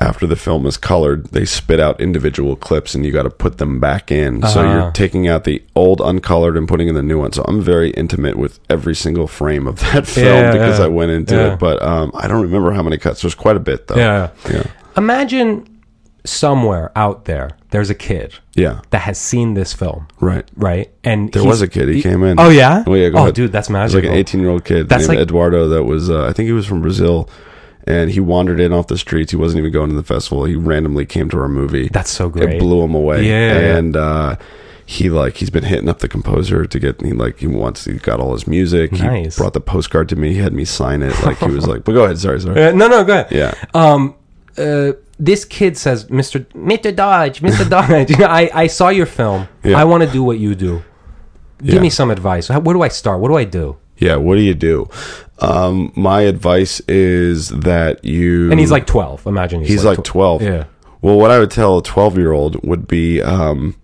after the film is colored, they spit out individual clips, and you got to put them back in. So Ah. you're taking out the old uncolored and putting in the new one. So I'm very intimate with every single frame of *laughs* that film Yeah, because yeah. I went into Yeah. it. But um, I don't remember how many cuts. There's quite a bit though. yeah. yeah, Imagine somewhere out there, there's a kid yeah. that has seen this film, Right. right? And There was a kid. He came in. Oh yeah. Oh yeah. Go oh ahead. dude, that's It was magical. like an 18 year old kid That's named like- Eduardo that was, uh, I think he was from Brazil. And he wandered in off the streets. He wasn't even going to the festival. He randomly came to our movie. That's so It great. blew him away. Yeah, yeah. And uh, he like he's been hitting up the composer to get he like he wants he got all his music. Nice. He brought the postcard to me. He had me sign it. Like he was *laughs* like, but go ahead. Sorry, sorry. Uh, no, no, go ahead. Yeah. Um, uh, this kid says, "Mr. Mr. Dodge, Mr. *laughs* Dodge, I I saw your film. Yeah. I want to do what you do. Give Yeah. me some advice. How, where do I start? What do I do?" Yeah. What do you do? Um, my advice is that you. And he's like twelve. Imagine he's, he's like 12. Yeah. Well, what I would tell a 12 year old would be, um,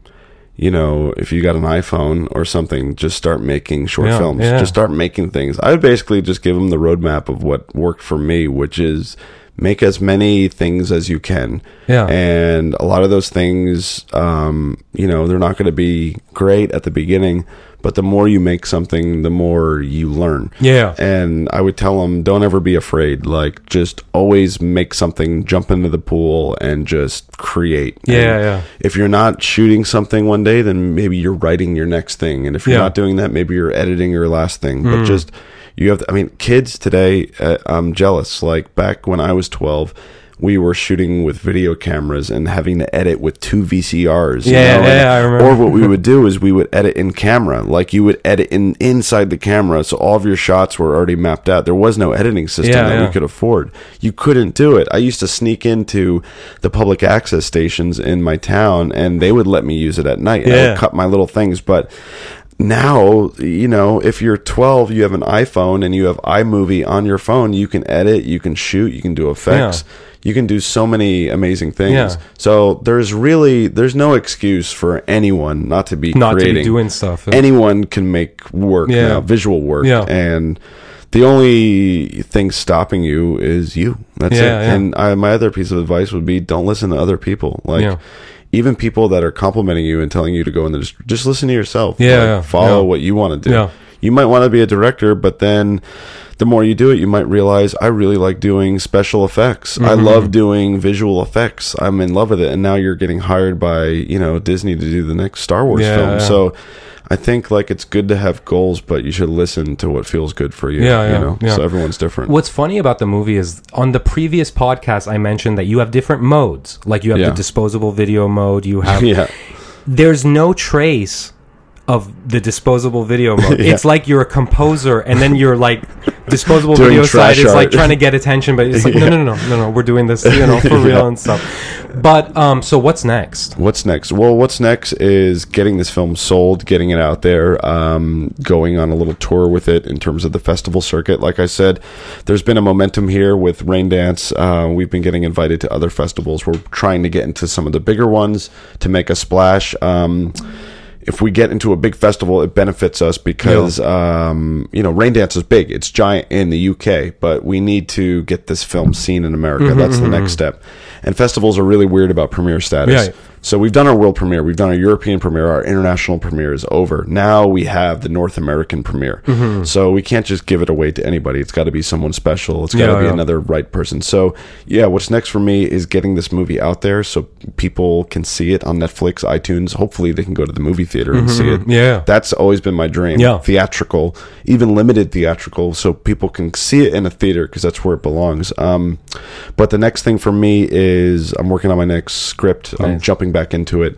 you know, if you got an iPhone or something, just start making short Yeah, films. Just start making things. I would basically just give them the roadmap of what worked for me, which is make as many things as you can. Yeah. And a lot of those things, um, you know, they're not going to be great at the beginning, but the more you make something, the more you learn. Yeah. And I would tell them, don't ever be afraid. Like, just always make something, jump into the pool, and just create. Yeah, And yeah. If you're not shooting something one day, then maybe you're writing your next thing. And if you're Yeah. not doing that, maybe you're editing your last thing. Mm. But just, you have to, I mean, kids today, uh, I'm jealous. Like, back when I was 12, we were shooting with video cameras and having to edit with two VCRs. you Yeah, know, yeah, and- I remember. Or what we would do is we would edit in camera, like you would edit in inside the camera, so all of your shots were already mapped out. There was no editing system Yeah, that yeah. we could afford. You couldn't do it. I used to sneak into the public access stations in my town, and they would let me use it at night. And I Yeah. would cut my little things, but. Now, you know, if you're 12, you have an iPhone and you have iMovie on your phone, you can edit, you can shoot, you can do effects, you can do so many amazing things. Yeah. So there's really there's no excuse for anyone not to be Not to be doing stuff. Anyone can make work Yeah. now, visual work, Yeah. and the only thing stopping you is you. That's Yeah, it. yeah. And I, my other piece of advice would be don't listen to other people. Like Yeah. Even people that are complimenting you and telling you to go in the just, just listen to yourself. Yeah, Like, yeah, follow yeah. what you want to do. Yeah. You might want to be a director, but then the more you do it, you might realize I really like doing special effects. I Mm-hmm. love doing visual effects. I'm in love with it. And now you're getting hired by, you know, Disney to do the next Star Wars film. So I think like it's good to have goals, but you should listen to what feels good for you. Yeah, yeah, you know? yeah. So everyone's different. What's funny about the movie is on the previous podcast I mentioned that you have different modes. Like you have Yeah. the disposable video mode. You *laughs* have yeah. there's no trace of the disposable video *laughs* mode. Yeah. It's like you're a composer, and then you're like disposable video side trash is like trying to get attention, but it's like Yeah. no, no, no, no, no, no. We're doing this, you know, *laughs* for real Yeah. and stuff. But um, so what's next? What's next? Well, what's next is getting this film sold, getting it out there, um, going on a little tour with it in terms of the festival circuit. Like I said, there's been a momentum here with Raindance. Uh, we've been getting invited to other festivals. We're trying to get into some of the bigger ones to make a splash. Um, if we get into a big festival, it benefits us because um, you know Raindance is big. It's giant in the UK, but we need to get this film seen in America. Mm-hmm, That's the next step. And festivals are really weird about premiere status. Right. So we've done our world premiere, we've done our European premiere, our international premiere is over. Now we have the North American premiere. Mm-hmm. So we can't just give it away to anybody. It's got to be someone special. It's got to Yeah, be yeah. another right person. So yeah, what's next for me is getting this movie out there so people can see it on Netflix, iTunes. Hopefully they can go to the movie theater and see it. Mm-hmm. Yeah. That's always been my dream. Yeah. Theatrical, even limited theatrical, so people can see it in a theater because that's where it belongs. Um, but the next thing for me is I'm working on my next script. I'm jumping back into it.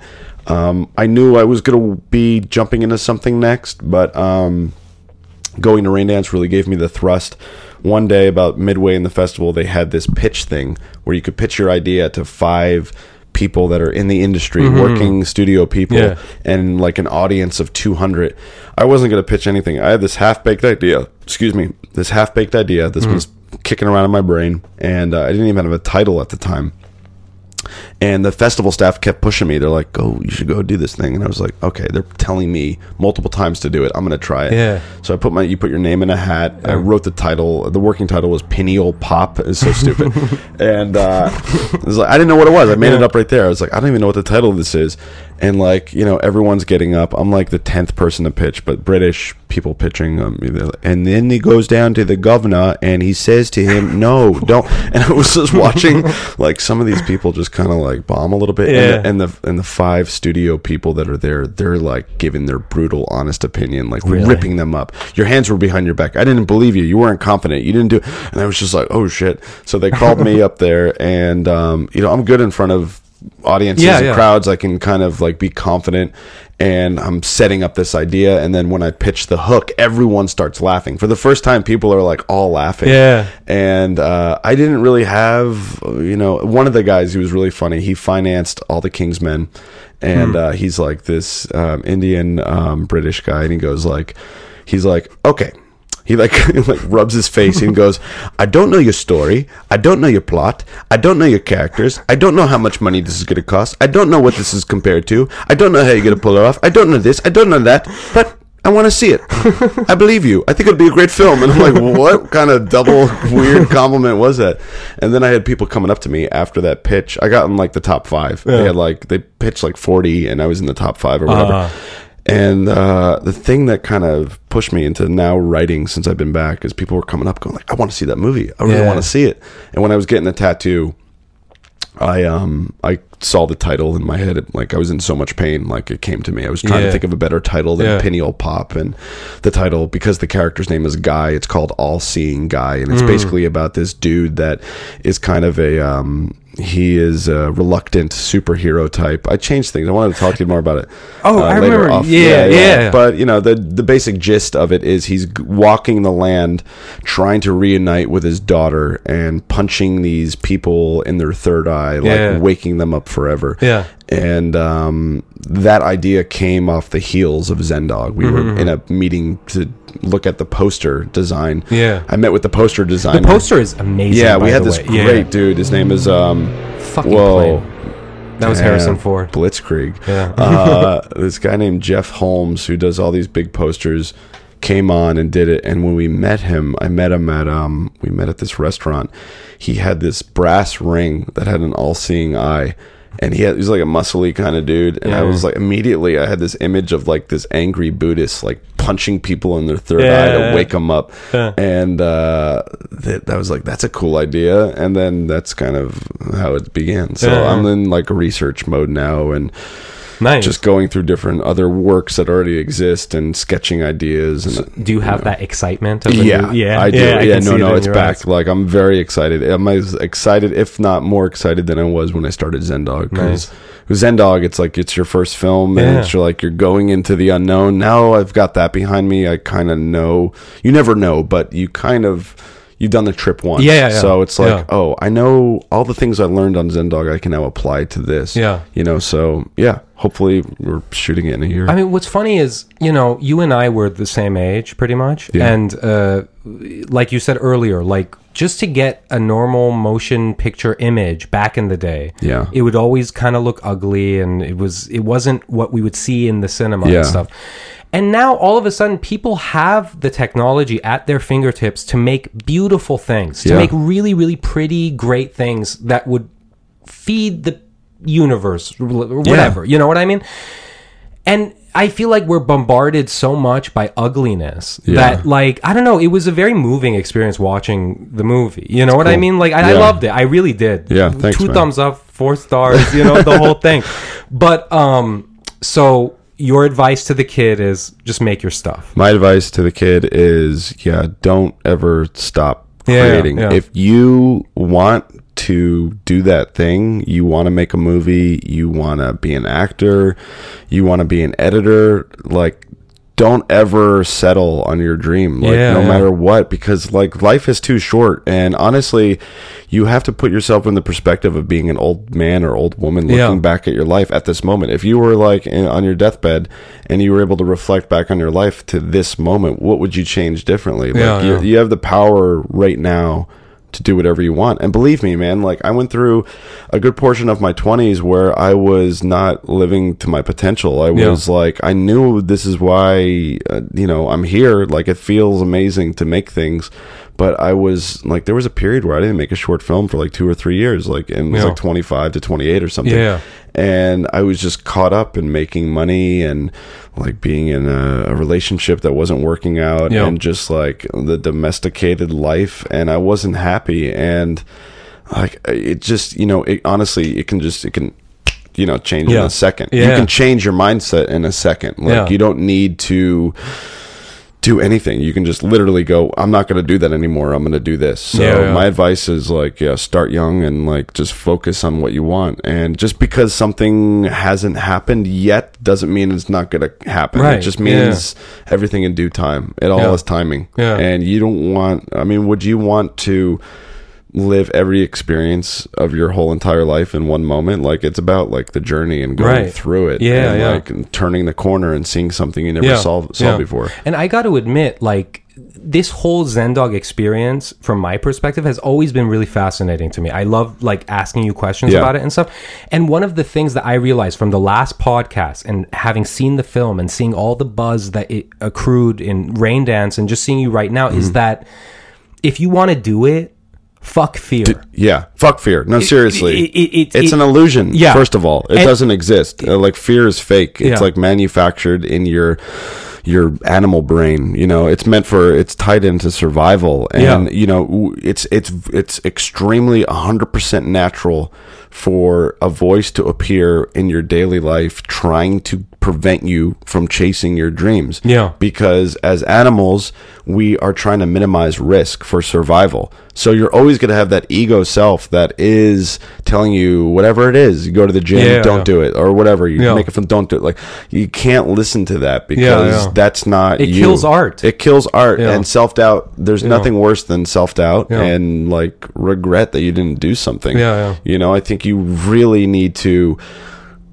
Um, I knew I was going to be jumping into something next, but um, going to Raindance really gave me the thrust. One day, about midway in the festival, they had this pitch thing where you could pitch your idea to five people that are in the industry, working studio people, Yeah. and like an audience of 200. I wasn't going to pitch anything. I had this half baked idea, excuse me, this half baked idea. This was kicking around in my brain, and uh, I didn't even have a title at the time. And the festival staff kept pushing me. They're like, "Go, you should go do this thing." And I was like, "Okay." They're telling me multiple times to do it. I'm gonna try it. Yeah. So I put my you put your name in a hat. I wrote the title. The working title was Pineal Pop. It's so stupid. *laughs* and uh, it was like I didn't know what it was. I made it up right there. I was like, I don't even know what the title of this is. And like you know, everyone's getting up. I'm like the tenth person to pitch, but British people pitching. Um, and then he goes down to the governor and he says to him, "No, don't." And I was just watching *laughs* like some of these people just kind of like bomb a little bit. Yeah. And, the, and the and the five studio people that are there, they're like giving their brutal, honest opinion, like Really? ripping them up. Your hands were behind your back. I didn't believe you. You weren't confident. You didn't do. It. And I was just like, oh shit. So they called me up there, and um, you know, I'm good in front of audiences Yeah, and yeah. crowds. I can kind of like be confident. And I'm setting up this idea, and then when I pitch the hook, everyone starts laughing. For the first time, people are like all laughing Yeah. and uh, I didn't really have, you know, one of the guys who was really funny. He financed all the Kingsmen, and Hmm. uh, he's like this um, Indian um, British guy, and he goes like, he's like, okay. He like *laughs* like rubs his face and goes, "I don't know your story. I don't know your plot. I don't know your characters. I don't know how much money this is going to cost. I don't know what this is compared to. I don't know how you're going to pull it off. I don't know this. I don't know that. But I want to see it. I believe you. I think it'd be a great film. And I'm like, *laughs* what kind of double weird compliment was that? And then I had people coming up to me after that pitch. I got in like the top five. They had like they pitched like 40, and I was in the top five or whatever. Uh. And uh, the thing that kind of pushed me into now writing since I've been back is people were coming up going like, I want to see that movie. I really Yeah. want to see it. And when I was getting the tattoo, I um I saw the title in my head. It, like I was in so much pain, like it came to me. I was trying Yeah. to think of a better title than Yeah. Pineal Pop, and the title because the character's name is Guy. It's called All Seeing Guy, and it's Hmm. basically about this dude that is kind of a um he is a reluctant superhero type. I changed things. I wanted to talk to you more about it. uh, Oh, I remember. Yeah, yeah. But you know the the basic gist of it is he's walking the land, trying to reunite with his daughter and punching these people in their third eye, like Yeah. waking them up forever. Yeah. And um, that idea came off the heels of Zen Dog. We Mm-hmm. were in a meeting to look at the poster design. Yeah. I met with the poster designer. The poster is amazing. Yeah, we had this way. great dude. His name is um. Fucking Whoa. That was Harrison Ford. Blitzkrieg. Yeah. uh, *laughs* this guy named Jeff Holmes, who does all these big posters, came on and did it. And when we met him, I met him at um, we met at this restaurant. He had this brass ring that had an all-seeing eye. And he, had, he was like a muscly kind of dude, and I was like immediately I had this image of like this angry Buddhist like punching people in their third Yeah. eye to wake them up, Yeah. and uh, that, that was like that's a cool idea, and then that's kind of how it began. So Yeah. I'm in like research mode now, and Nice. just going through different other works that already exist and sketching ideas and do you have that excitement? Of yeah, new- yeah, I do. Yeah, Yeah, see no, it no, it's back. eyes. Like I'm very excited. I'm as excited, if not more excited, than I was when I started Zen Dog. Because Zen Dog, it's like it's your first film, and Yeah. it's like you're going into the unknown. Now I've got that behind me. I kind of know. You never know, but you kind of. You've done the trip once, Yeah, yeah. So it's like, Yeah. oh, I know all the things I learned on Zen Dog. I can now apply to this. Yeah. you know. So yeah, hopefully we're shooting it in a year. I mean, what's funny is, you know, you and I were the same age, pretty much, Yeah. and uh, like you said earlier, like just to get a normal motion picture image back in the day, Yeah. it would always kind of look ugly, and it was it wasn't what we would see in the cinema Yeah. and stuff. And now all of a sudden, people have the technology at their fingertips to make beautiful things, to Yeah. make really, really pretty, great things that would feed the universe whatever. You know what I mean? And I feel like we're bombarded so much by ugliness Yeah. that, like, I don't know, it was a very moving experience watching the movie. You know what I mean? Like, I, I loved it. I really did. Yeah, thanks, Two man. thumbs up, four stars, you know, the whole thing. *laughs* But, um, so your advice to the kid is just make your stuff. My advice to the kid is, yeah, don't ever stop Yeah, creating. yeah. If you want to do that thing, you want to make a movie, you want to be an actor, you want to be an editor, like don't ever settle on your dream like Yeah, no yeah. matter what because like life is too short and honestly you have to put yourself in the perspective of being an old man or old woman looking Yeah. back at your life at this moment if you were like in, on your deathbed and you were able to reflect back on your life to this moment what would you change differently like you, you have the power right now to do whatever you want. And believe me, man, like I went through a good portion of my 20s where I was not living to my potential. I Yeah. was like, I knew this is why, uh, you know, I'm here. Like it feels amazing to make things. But I was like, there was a period where I didn't make a short film for like two or three years, like, and it was Yeah. like 25 to 28 or something Yeah. and I was just caught up in making money and like being in a, a relationship that wasn't working out Yeah. and just like the domesticated life and I wasn't happy and like it just you know it honestly it can just it can you know change in a second you can change your mindset in a second like Yeah. you don't need to do anything. You can just literally go i'm not going to do that anymore. I'm going to do this. So Yeah, yeah. my advice is like yeah start young and like just focus on what you want. And just because something hasn't happened yet doesn't mean it's not going to happen Right, it just means everything in due time. It all Yeah. is timing. Yeah. and you don't want i mean would you want to live every experience of your whole entire life in one moment like it's about like the journey and going Right. through it Yeah, and yeah. like turning the corner and seeing something you never saw, saw yeah. before And I got to admit, like this whole Zen Dog experience, from my perspective, has always been really fascinating to me. I love like asking you questions Yeah. about it and stuff. And one of the things that I realized from the last podcast and having seen the film and seeing all the buzz that it accrued in Raindance and just seeing you right now Mm-hmm. is that if you want to do it, fuck fear. Yeah, fuck fear. No, seriously, it- it- it- it's it- an illusion. Yeah. first of all, it And- doesn't exist. Uh, like fear is fake. It's Yeah. like manufactured in your your animal brain. You know, it's meant for. It's tied into survival, and Yeah. you know, it's it's it's extremely hundred percent natural for a voice to appear in your daily life, trying to prevent you from chasing your dreams. Yeah. because as animals, we are trying to minimize risk for survival. So you're always going to have that ego self that is telling you whatever it is. You go to the gym, Yeah, don't yeah. do it, or whatever. You Yeah. make a film, don't do it. Like you can't listen to that because that's not. It you. kills art. It kills art and self doubt. There's nothing worse than self doubt Yeah. and like regret that you didn't do something. Yeah, yeah. You know, I think you really need to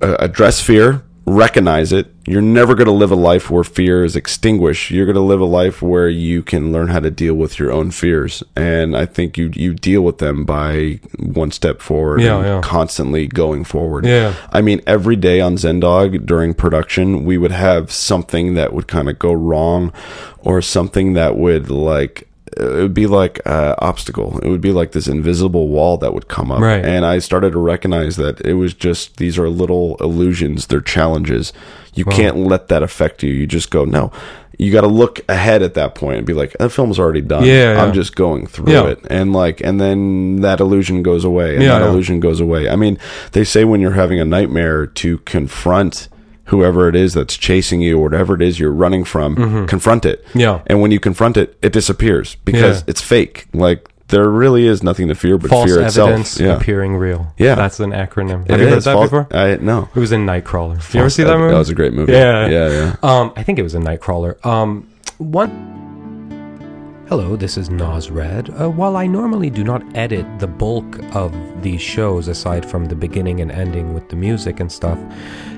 uh, address fear, recognize it. You're never going to live a life where fear is extinguished. You're going to live a life where you can learn how to deal with your own fears. And I think you you deal with them by one step forward Yeah, and yeah. constantly going forward. Yeah. I mean, every day on Zen Dog during production, we would have something that would kind of go wrong or something that would like it would be like an obstacle. It would be like this invisible wall that would come up. Right. And I started to recognize that it was just these are little illusions, they're challenges. You can't let that affect you. You just go, no. You got to look ahead at that point and be like, that film's already done. Yeah, yeah. I'm just going through Yeah. it. And like, and then that illusion goes away. And Yeah, that illusion goes away. I mean, they say when you're having a nightmare to confront whoever it is that's chasing you or whatever it is you're running from, confront it. Mm-hmm. Yeah. And when you confront it, it disappears because Yeah. it's fake. Like there really is nothing to fear but False fear evidence itself. Yeah. appearing real. Yeah. That's an acronym. It Have you heard that False- before? I no. It was in Nightcrawler. you ever see that movie? That was a great movie. Yeah. Yeah, yeah. Um, I think it was a Nightcrawler. Um, one. Hello, this is Nas Red. Uh, while I normally do not edit the bulk of these shows aside from the beginning and ending with the music and stuff,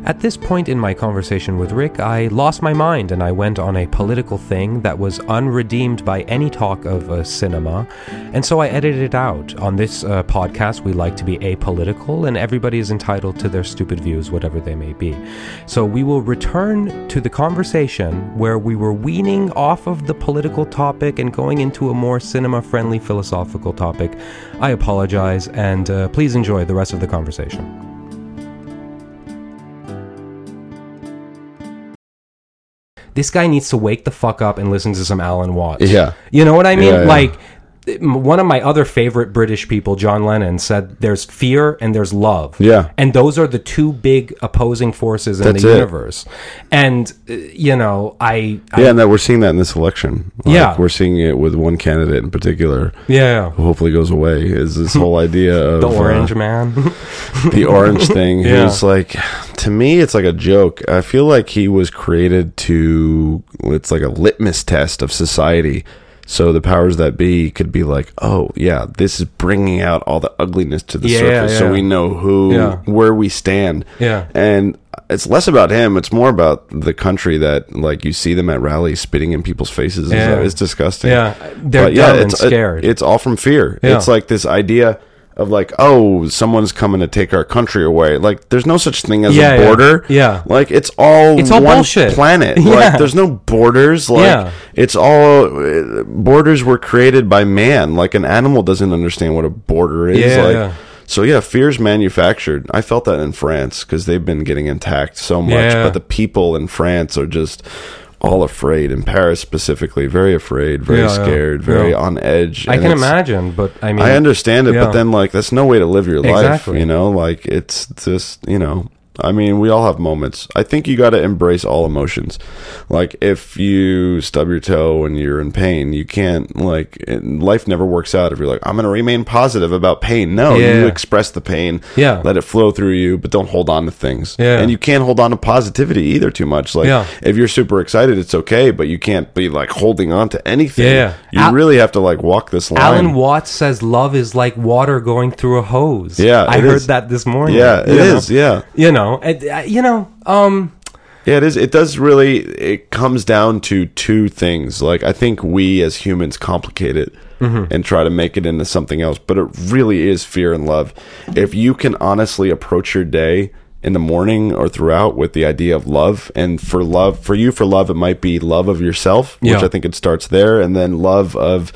at this point in my conversation with Rick, I lost my mind and I went on a political thing that was unredeemed by any talk of uh, cinema, and so I edited it out. On this uh, podcast, we like to be apolitical, and everybody is entitled to their stupid views, whatever they may be. So we will return to the conversation where we were weaning off of the political topic and going into a more cinema friendly philosophical topic. I apologize, and uh, please enjoy the rest of the conversation. This guy needs to wake the fuck up and listen to some Alan Watts. Yeah. You know what I mean? Yeah, yeah. Like, one of my other favorite British people, John Lennon, said there's fear and there's love. Yeah. And those are the two big opposing forces in That's the it. universe. And, uh, you know, I. I Yeah, and that we're seeing that in this election. Like, Yeah. we're seeing it with one candidate in particular yeah. who hopefully goes away. Is this *laughs* whole idea of The uh, orange man. *laughs* the orange *laughs* thing. Yeah. Who's like, to me, it's like a joke. I feel like he was created to. It's like a litmus test of society. So the powers that be could be like, oh yeah, this is bringing out all the ugliness to the Yeah, surface, so yeah. we know who, Yeah. where we stand. Yeah. And it's less about him. It's more about the country that like you see them at rallies spitting in people's faces. Yeah. It's, it's disgusting. Yeah, they're But and it's scared. it's all from fear. Yeah. It's like this idea of like, oh, someone's coming to take our country away. Like, there's no such thing as Yeah, a border. Yeah. yeah, like it's all It's all one bullshit. planet. *laughs* Yeah. Like, there's no borders. Like, Yeah. it's all uh, borders were created by man. Like, an animal doesn't understand what a border is. Yeah, like, yeah. so yeah, fear's manufactured. I felt that in France because they've been getting attacked so much, Yeah. but the people in France are just all afraid. In Paris specifically, very afraid, very Yeah, yeah. scared, very Yeah. on edge. I and can imagine, but I mean, I understand it, yeah. but then like that's no way to live your life. You know, like it's just you know. I mean, we all have moments. I think you got to embrace all emotions. Like if you stub your toe and you're in pain, you can't like life never works out if you're like I'm going to remain positive about pain. No, Yeah. you express the pain. Yeah. Let it flow through you, but don't hold on to things. Yeah. And you can't hold on to positivity either too much. Like Yeah. if you're super excited, it's okay, but you can't be like holding on to anything. Yeah. You Al- really have to like walk this line. Alan Watts says love is like water going through a hose. Yeah, I heard is. that this morning. Yeah, it you is. know? Yeah. You know, uh, you know, um, Yeah, it is. It does really. It comes down to two things. Like I think we as humans complicate it Mm-hmm. and try to make it into something else, but it really is fear and love. If you can honestly approach your day in the morning or throughout with the idea of love, and for love, for you, for love, it might be love of yourself, which Yeah. I think it starts there, and then love of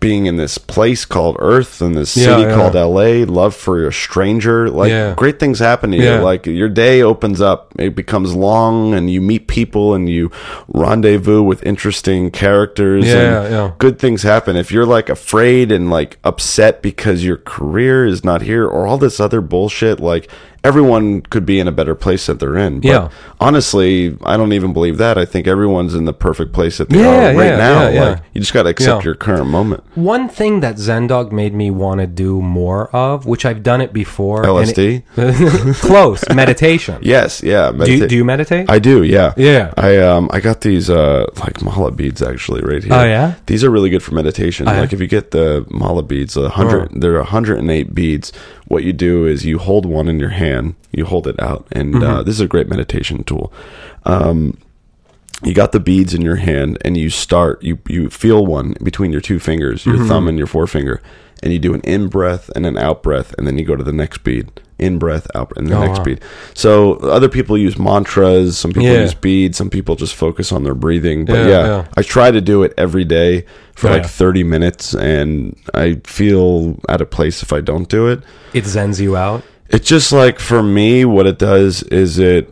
being in this place called Earth and this Yeah, city yeah. called LA, love for a stranger, like Yeah. great things happen to you. Like your day opens up, it becomes long, and you meet people and you rendezvous with interesting characters. Yeah, and yeah. Good things happen. If you're like afraid and like upset because your career is not here or all this other bullshit, like everyone could be in a better place that they're in. But Yeah. honestly, I don't even believe that. I think everyone's in the perfect place that they Yeah, are right yeah, now. yeah, yeah. Like you just got to accept your current moment. one thing that Zen Dog made me want to do more of, which I've done it before. and LSD. it- *laughs* close meditation. Yes, yeah. Do you, do you meditate? I do, yeah. Yeah. I um I got these uh like mala beads actually right here. Oh, yeah? These are really good for meditation. yeah? Like if you get the mala beads, a hundred Oh. there are 108 beads. What you do is you hold one in your hand, you hold it out, and uh, Mm-hmm. this is a great meditation tool. Um you got the beads in your hand and you start you you feel one between your two fingers, your Mm-hmm. thumb and your forefinger, and you do an in breath and an out breath, and then you go to the next bead. In breath, out and the Oh, next wow. bead. So other people use mantras, some people Yeah. use beads, some people just focus on their breathing. But Yeah, yeah, yeah. I try to do it every day for like 30 minutes and I feel out of place if I don't do it. It zens you out. It's just like for me, what it does is it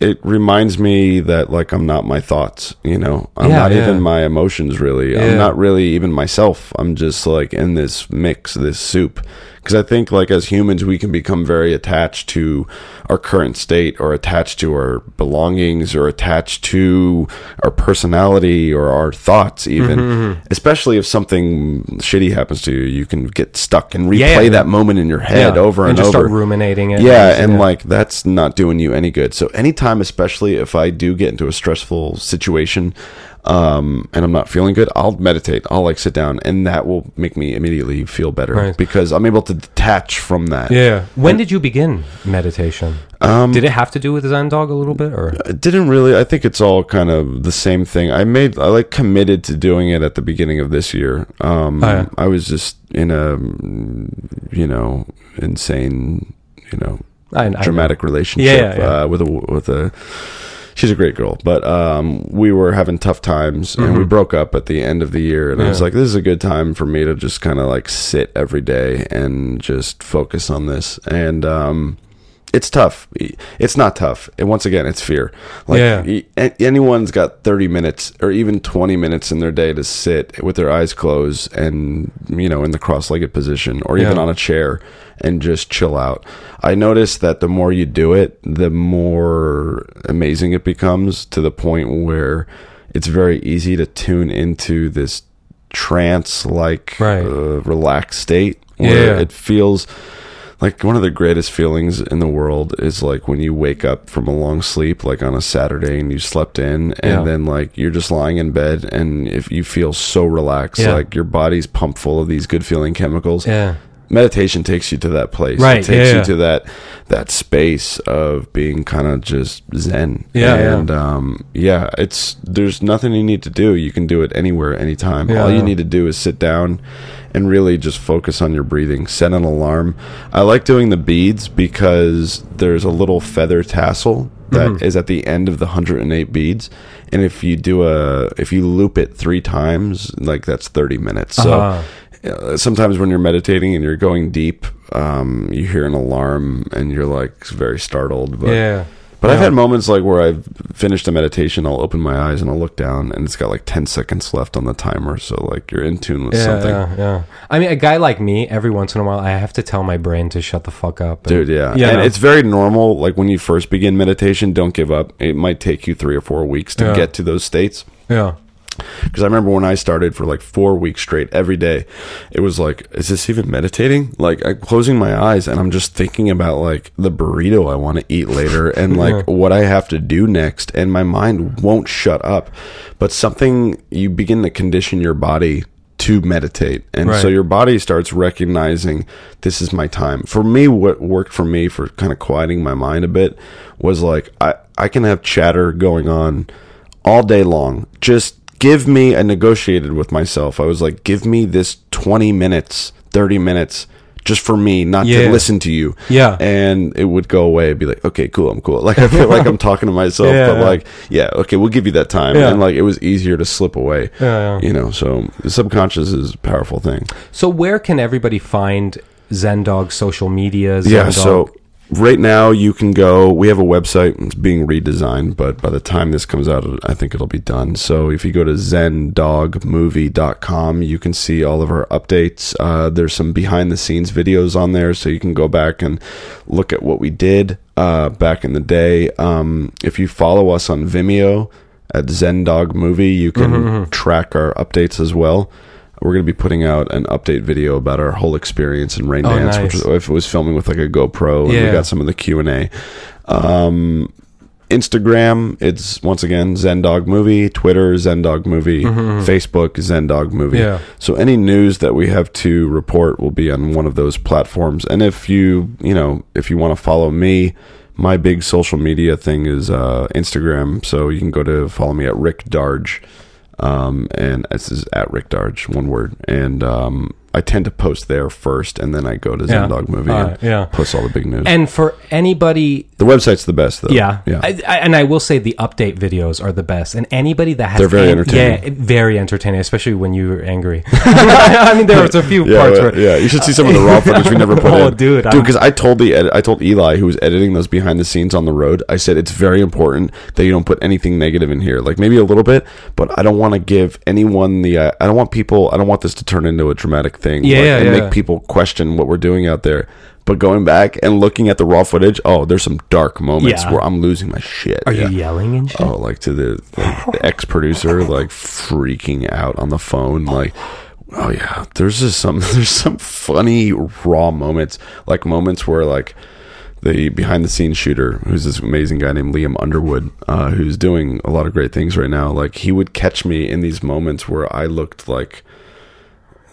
it reminds me that like I'm not my thoughts, you know. I'm Yeah, not yeah. even my emotions really. Yeah. I'm not really even myself. I'm just like in this mix, this soup. Because I think like as humans we can become very attached to our current state or attached to our belongings or attached to our personality or our thoughts even. Mm-hmm, Especially if something shitty happens to you, you can get stuck and replay Yeah, that moment in your head Yeah. over and, over. just over. start ruminating it. Yeah, and like that's not doing you any good. So anytime, especially if I do get into a stressful situation, um, and I'm not feeling good, I'll meditate. I'll like sit down, and that will make me immediately feel better Right. because I'm able to detach from that. yeah. When did you begin meditation? Um, did it have to do with Zen Dog a little bit, or It didn't really. I think it's all kind of the same thing. I made. I like committed to doing it at the beginning of this year. Um, Oh, yeah. I was just in a, you know, insane, you know, I, I dramatic relationship Yeah, yeah, yeah. Uh, with a with a she's a great girl but um we were having tough times and we broke up at the end of the year. And i was Mm-hmm. Like this is a good time for me to just kind of like sit every day and just focus on this. And um it's tough it's not tough and once again it's fear like Yeah. anyone's got 30 minutes or even 20 minutes in their day to sit with their eyes closed and you know in the cross-legged position or even Yeah. on a chair and just chill out. I noticed that the more you do it, the more amazing it becomes to the point where it's very easy to tune into this trance like Right. uh, relaxed state where Yeah. it feels like one of the greatest feelings in the world is like when you wake up from a long sleep like on a saturday and you slept in and Yeah. then like you're just lying in bed and if you feel so relaxed Yeah. like your body's pumped full of these good feeling chemicals yeah, meditation takes you to that place. Right, It takes yeah, you yeah. to that that space of being kind of just zen. Yeah, yeah. and um, yeah, it's there's nothing you need to do. You can do it anywhere, anytime. Yeah, All you need to do is sit down and really just focus on your breathing. Set an alarm. I like doing the beads because there's a little feather tassel that is Mm-hmm. at the end of the 108 beads and if you do a if you loop it 3 times like that's 30 minutes so Uh-huh. Uh, sometimes when you're meditating and you're going deep um, you hear an alarm and you're like very startled but yeah. but I've had moments like where I've finished a meditation, I'll open my eyes and I'll look down, and it's got like ten seconds left on the timer. So like you're in tune with Yeah, something, yeah, yeah. I mean, a guy like me, every once in a while, I have to tell my brain to shut the fuck up. dude. Yeah, Yeah, and it's very normal. Like when you first begin meditation, don't give up. It might take you three or four weeks to Yeah. get to those states. yeah, Because I remember when I started for like four weeks straight every day, it was like, is this even meditating? Like I'm closing my eyes and I'm just thinking about like the burrito I want to eat later and *laughs* like what I have to do next. And my mind won't shut up. But something you begin to condition your body to meditate. And so your body starts recognizing this is my time. For me, what worked for me for kind of quieting my mind a bit was like, I, I can have chatter going on all day long. Just give me, I negotiated with myself. I was like, give me this 20 minutes, 30 minutes just for me, not Yeah. to listen to you. Yeah. And it would go away. and Be like, okay, cool. I'm cool. *laughs* Like, I feel like I'm talking to myself, Yeah, but yeah. like, yeah, okay, we'll give you that time. Yeah. And like, it was easier to slip away. Yeah, yeah. You know, so the subconscious is a powerful thing. So where can everybody find Zen Dog social media? Zen Dog? Yeah, so right now you can go. We have a website. It's being redesigned, but by the time this comes out, I think it'll be done. So if you go to zendogmovie.com, you can see all of our updates. Uh, there's some behind the scenes videos on there, so you can go back and look at what we did uh, back in the day. Um, if you follow us on Vimeo at Zendog Movie, you can track our updates as well. We're going to be putting out an update video about our whole experience in Rain Oh, Dance, nice. which was, if it was filming with like a GoPro, and we got some of the Q and A. Um, Instagram, it's once again Zendog Movie. Twitter, Zendog Movie. Facebook, Zendog Movie. Yeah. So any news that we have to report will be on one of those platforms. And if you, you know, if you want to follow me, my big social media thing is uh, Instagram. So you can go to follow me at Rick Darge. Um, and this is at Rick Darge, one word. And um, I tend to post there first, and then I go to Yeah. Zendog Movie All and yeah. post all the big news. And for anybody the website's the best, though. Yeah, yeah. I, I, and I will say the update videos are the best. And anybody that has They're very entertaining. Yeah, very entertaining, especially when you're angry. *laughs* *laughs* I mean, there was a few yeah, parts where yeah, you should see some of the raw *laughs* footage we never put Oh, in, dude, I'm- because I told the I told Eli who was editing those behind the scenes on the road. I said it's very important that you don't put anything negative in here, like maybe a little bit, but I don't want to give anyone the. Uh, I don't want people. I don't want this to turn into a dramatic thing. Yeah, like, yeah, and yeah. make people question what we're doing out there. But going back and looking at the raw footage, oh, there's some dark moments Yeah. where I'm losing my shit. are Yeah. you yelling and shit? Oh, like to the, like, the ex producer, like freaking out on the phone, like. Oh yeah, there's just some *laughs* there's some funny raw moments, like moments where like the behind the scenes shooter, who's this amazing guy named Liam Underwood, uh, who's doing a lot of great things right now. Like he would catch me in these moments where I looked like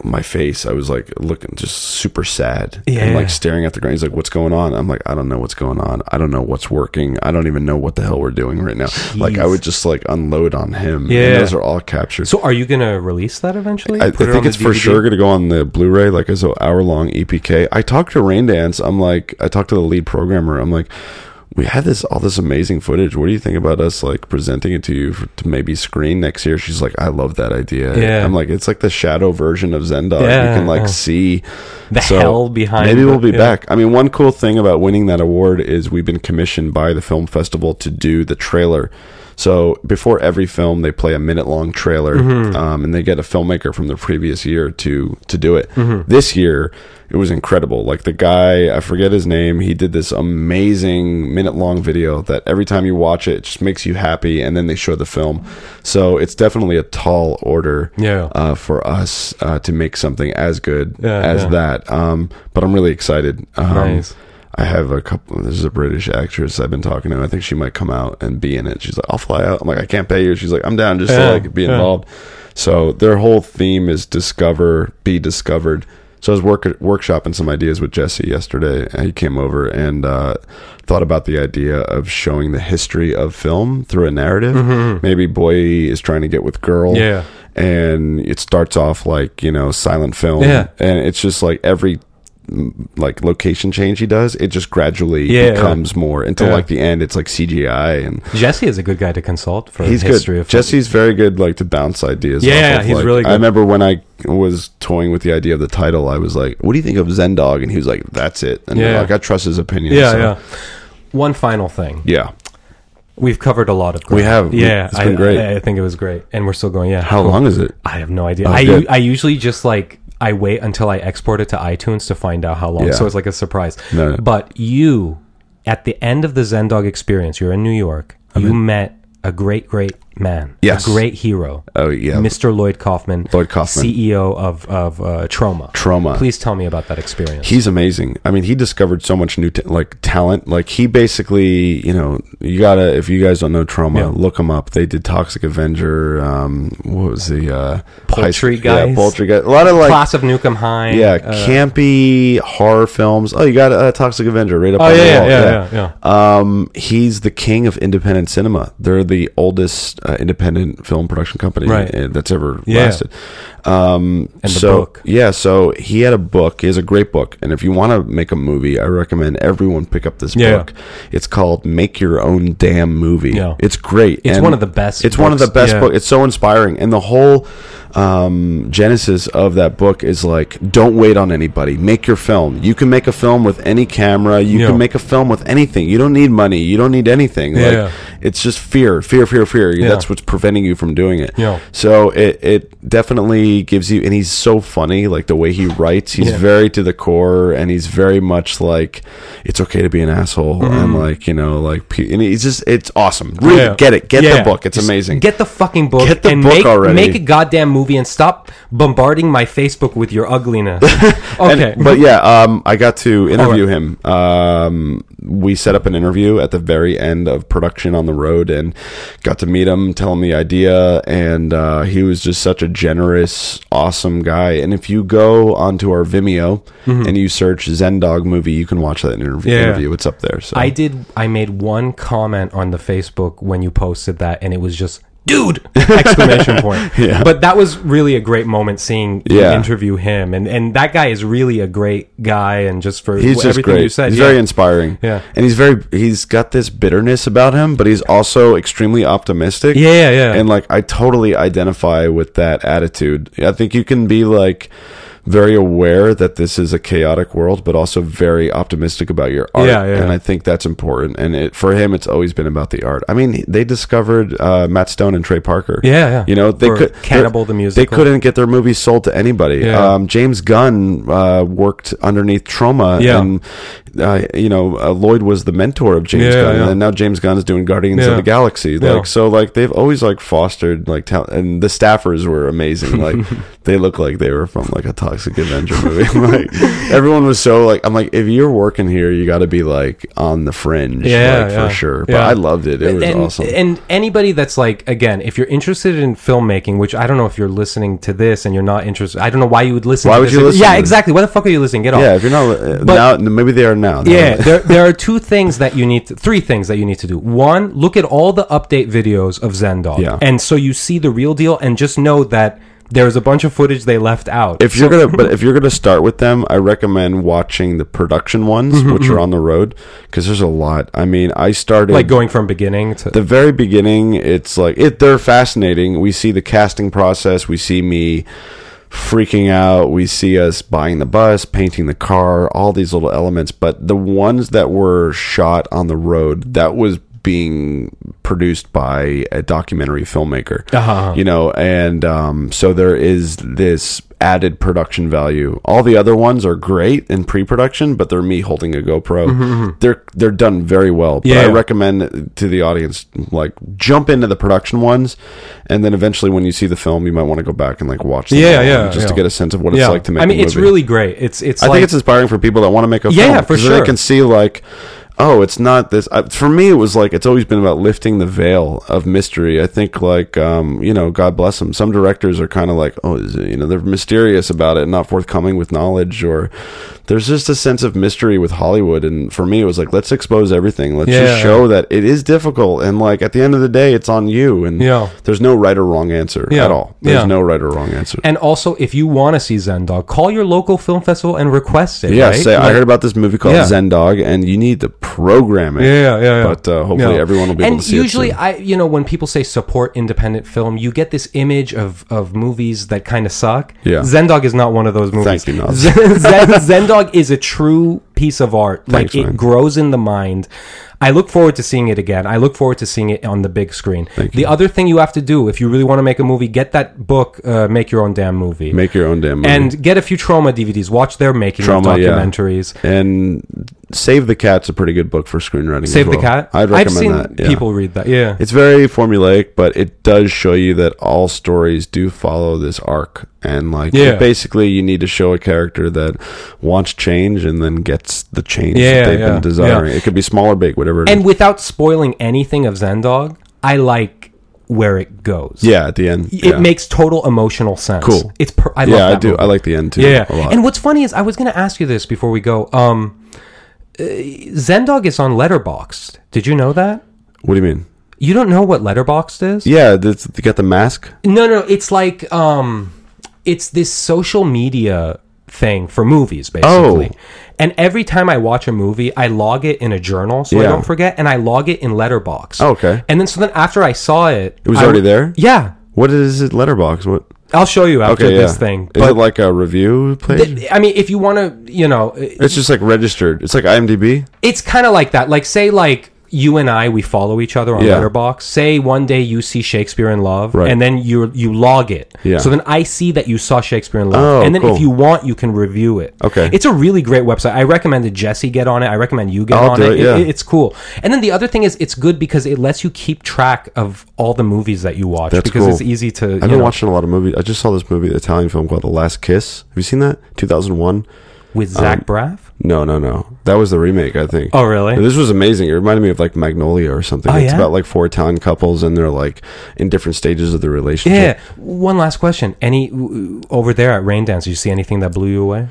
my face. I was like looking just super sad Yeah. and like staring at the ground. He's like, "What's going on?" I'm like, "I don't know what's going on. I don't know what's working. I don't even know what the hell we're doing right now." Like I would just like unload on him. Yeah. and those are all captured. So, are you gonna release that eventually? I, I Put it think it's for sure going to go on the Blu-ray, like as an hour-long EPK. I talked to Raindance. I'm like, I talked to the lead programmer. I'm like, we had this all this amazing footage. What do you think about us like presenting it to you for, to maybe screen next year? She's like, I love that idea. Yeah. I'm like, it's like the shadow version of Zen Dog. Yeah, you can like see The hell behind Maybe we'll be yeah. back. I mean, one cool thing about winning that award is we've been commissioned by the film festival to do the trailer. So before every film, they play a minute long trailer, Mm-hmm. um, and they get a filmmaker from the previous year to to do it. Mm-hmm. This year, it was incredible. Like the guy, I forget his name, he did this amazing minute long video that every time you watch it, it just makes you happy. And then they show the film, so it's definitely a tall order Yeah. uh, for us uh, to make something as good Yeah, as yeah. that. Um, but I'm really excited. Um, Nice. I have a couple. There's a British actress I've been talking to. I think she might come out and be in it. She's like, "I'll fly out." I'm like, "I can't pay you." She's like, "I'm down just Yeah, to like be yeah. involved." So their whole theme is discover, be discovered. So I was work workshopping some ideas with Jesse yesterday. He came over and uh, thought about the idea of showing the history of film through a narrative. Maybe boy is trying to get with girl. Mm-hmm. Yeah. And it starts off like you know silent film. Yeah. And it's just like every like location change he does, it just gradually Yeah. becomes more until Yeah. like the end. It's like CGI and Jesse is a good guy to consult for he's history good. of Jesse's very good, like to bounce ideas. Yeah, off yeah, of, he's like- really good. I remember when I was toying with the idea of the title, I was like, "What do you think of Zen Dog?" And he was like, "That's it." And Yeah. like I trust his opinion. Yeah, so- yeah. One final thing. yeah. We've covered a lot of ground. We have. Yeah, it's been I, great. I, I think it was great. And we're still going, yeah. How long is it? I have no idea. Oh, I, good. I usually just like I wait until I export it to iTunes to find out how long. Yeah. So it's like a surprise. No. But you, at the end of the Zen Dog experience, you're in New York. you met a great, great man. Yes. A great hero. Oh yeah, Mr. Lloyd Kaufman. Lloyd Kaufman. CEO of, of uh, Troma. Troma. Please tell me about that experience. He's amazing. I mean, he discovered so much new ta- like talent. Like he basically, you know, you gotta if you guys don't know Troma, Yeah. look him up. They did Toxic Avenger. Um, what was the uh, Poultry high- guys? Yeah, Poultrygeist. A lot of like Class of Nuke 'Em High. yeah, uh, campy horror films. Oh, you got uh, Toxic Avenger right up Oh, on yeah, the yeah, wall. yeah, yeah, yeah. Um, he's the king of independent cinema. They're the oldest uh, independent film production company Right. uh, that's ever Yeah. lasted. Um, And so, book. Yeah, so he had a book. He has a great book, and if you want to make a movie, I recommend everyone pick up this Yeah. book. It's called "Make Your Own Damn Movie." Yeah. It's great. It's And one of the best It's one of the best Yeah. books. It's so inspiring, and the whole um, genesis of that book is like, don't wait on anybody. Make your film. You can make a film with any camera. You Yeah. can make a film with anything. You don't need money. You don't need anything. Yeah. Like, it's just fear, fear, fear, fear. Yeah. That's what's preventing you from doing it. Yeah. So it it definitely gives you, and he's so funny. Like the way he writes, he's Yeah. very to the core, and he's very much like it's okay to be an asshole, and like you know, like and he's just it's awesome. Mm-hmm. Yeah. get it, get the book. It's Just amazing. Get the fucking book. Get the and book make, already. Make a goddamn movie and stop bombarding my Facebook with your ugliness. *laughs* And- okay. but yeah, um, I got to interview All him. Um, we set up an interview at the very end of production on the road, and got to meet him, tell him the idea, and uh, he was just such a generous, awesome guy. And if you go onto our Vimeo and you search Zen Dog movie, you can watch that interview. Mm-hmm. Yeah. interview. It's up there. So I did. I made one comment on the Facebook when you posted that, and it was just "dude!" *laughs* exclamation point. *laughs* Yeah. But that was really a great moment seeing you Yeah. interview him, and and that guy is really a great guy, and just for He's just everything great. you said, he's yeah. very inspiring. Yeah. and he's very he's got this bitterness about him, but he's also extremely optimistic. yeah, yeah, yeah. and like I totally identify with that attitude. I think you can be like very aware that this is a chaotic world, but also very optimistic about your art. Yeah, yeah. And I think that's important. And it, for him, it's always been about the art. I mean, they discovered uh, Matt Stone and Trey Parker. Yeah, yeah. You know, they could Cannibal the They musical. couldn't get their movies sold to anybody. Yeah. Um, James Gunn uh, worked underneath Troma, Yeah. and uh, you know uh, Lloyd was the mentor of James Yeah, Gunn, yeah. and now James Gunn is doing Guardians of the Galaxy. Like so, like they've always like fostered like talent, and the staffers were amazing. Like *laughs* they look like they were from like a Toxic Avenger movie. *laughs* like everyone was so like I'm like if you're working here, you got to be like on the fringe, Yeah, like, yeah. for sure. But Yeah. I loved it. It was and, awesome. And anybody that's like, again, if you're interested in filmmaking, which I don't know if you're listening to this and you're not interested, I don't know why you would listen. Why to would this. you listen Yeah, to exactly. Why the fuck are you listening? Get off. yeah, if you're not But- now, maybe they are now. Yeah, there, *laughs* there are two things that you need to, three things that you need to do. One, look at all the update videos of Zen Dog. Yeah. And so you see the real deal and just know that there's a bunch of footage they left out. if you're gonna but *laughs* if you're gonna start with them i recommend watching the production ones Mm-hmm, which are on the road because there's a lot. I mean i started like going from beginning to the very beginning it's like it they're fascinating. We see the casting process. We see me freaking out. We see us buying the bus painting the car all these little elements. But the ones that were shot on the road that was being produced by a documentary filmmaker Uh-huh. you know and um, so there is this added production value all the other ones are great in pre-production but they're me holding a gopro they're they're done very well but Mm-hmm, Yeah. i recommend to the audience like jump into the production ones and then eventually when you see the film you might want to go back and like watch them Yeah, yeah, just to get a sense of what it's like to make I mean, it's really great. It's it's I like think it's inspiring for people that want to make a Yeah, film for 'cause then sure. they can see like oh, it's not this. I, for me, it was like it's always been about lifting the veil of mystery. I think, like, um, you know, God bless them. Some directors are kind of like, oh, is it, you know, they're mysterious about it, not forthcoming with knowledge, or there's just a sense of mystery with Hollywood. And for me, it was like, let's expose everything. Let's Yeah. just show that it is difficult, and like at the end of the day, it's on you. And Yeah. there's no right or wrong answer Yeah. at all. There's no right or wrong answer. And also, if you want to see Zen Dog, call your local film festival and request it. yeah, right? say I heard about this movie called Yeah. Zen Dog, and you need to program it. Yeah, yeah, yeah. But uh, hopefully, Yeah. everyone will be and able to see usually it. soon. I, you know, when people say support independent film, you get this image of of movies that kind of suck. Yeah. Zen Dog is not one of those movies. Thank you, Naz. Zen, Zen, Zendog is a true piece of art. Thanks, like it grows in the mind. I look forward to seeing it again. I look forward to seeing it on the big screen. Thank the you. other thing you have to do if you really want to make a movie, get that book, uh, Make Your Own Damn Movie. Make your own damn movie. and get a few Troma DVDs. Watch their making Troma, of yeah. documentaries. and Save the Cat's a pretty good book for screenwriting. Save the. Cat. I'd I've recommend seen that. yeah. people read that. Yeah. It's very formulaic, but it does show you that all stories do follow this arc, and like Yeah. basically, you need to show a character that wants change and then gets the change Yeah, that they've yeah, been desiring. It could be small or big, whatever. It and is. without spoiling anything of Zen Dog, I like where it goes. yeah, at the end, It yeah. makes total emotional sense. Cool. It's per- I love yeah, I do. movie. I like the end too. yeah. a lot. And what's funny is I was going to ask you this before we go. Um, Zen Dog is on Letterboxd. Did you know that? what do you mean? You don't know what Letterboxd is? Yeah, that's, they got the mask. No, no, it's like um it's this social media thing for movies basically. Oh. And every time I watch a movie, I log it in a journal so I don't forget and I log it in Letterboxd. Oh, okay. And then so then after I saw it, It was I already there. Yeah. What is it? Letterboxd. What? I'll show you after Okay, yeah. this thing. Is it like a review page? th- I mean, if you want to, you know, it's just like registered. It's like IMDb. it's kind of like that. Like, say, like you and I, we follow each other on Yeah. Letterboxd. Say one day you see Shakespeare in Love, Right. and then you you log it. Yeah. So then I see that you saw Shakespeare in Love, Oh, and then cool. if you want, you can review it. Okay. It's a really great website. I recommended Jesse get on it. I recommend you get I'll on it. it, yeah. it's cool. And then the other thing is, it's good because it lets you keep track of all the movies that you watch That's because cool. it's easy to. I've you been know, watching a lot of movies. I just saw this movie, the Italian film called The Last Kiss. Have you seen that? 2001. With um, Zach Braff. No, no, no. That was the remake, I think. Oh, really? This was amazing. It reminded me of like Magnolia or something. Oh, it's yeah? about like four Italian couples and they're like in different stages of the relationship. Yeah. One last question. Any over there at Raindance? Did you see anything that blew you away?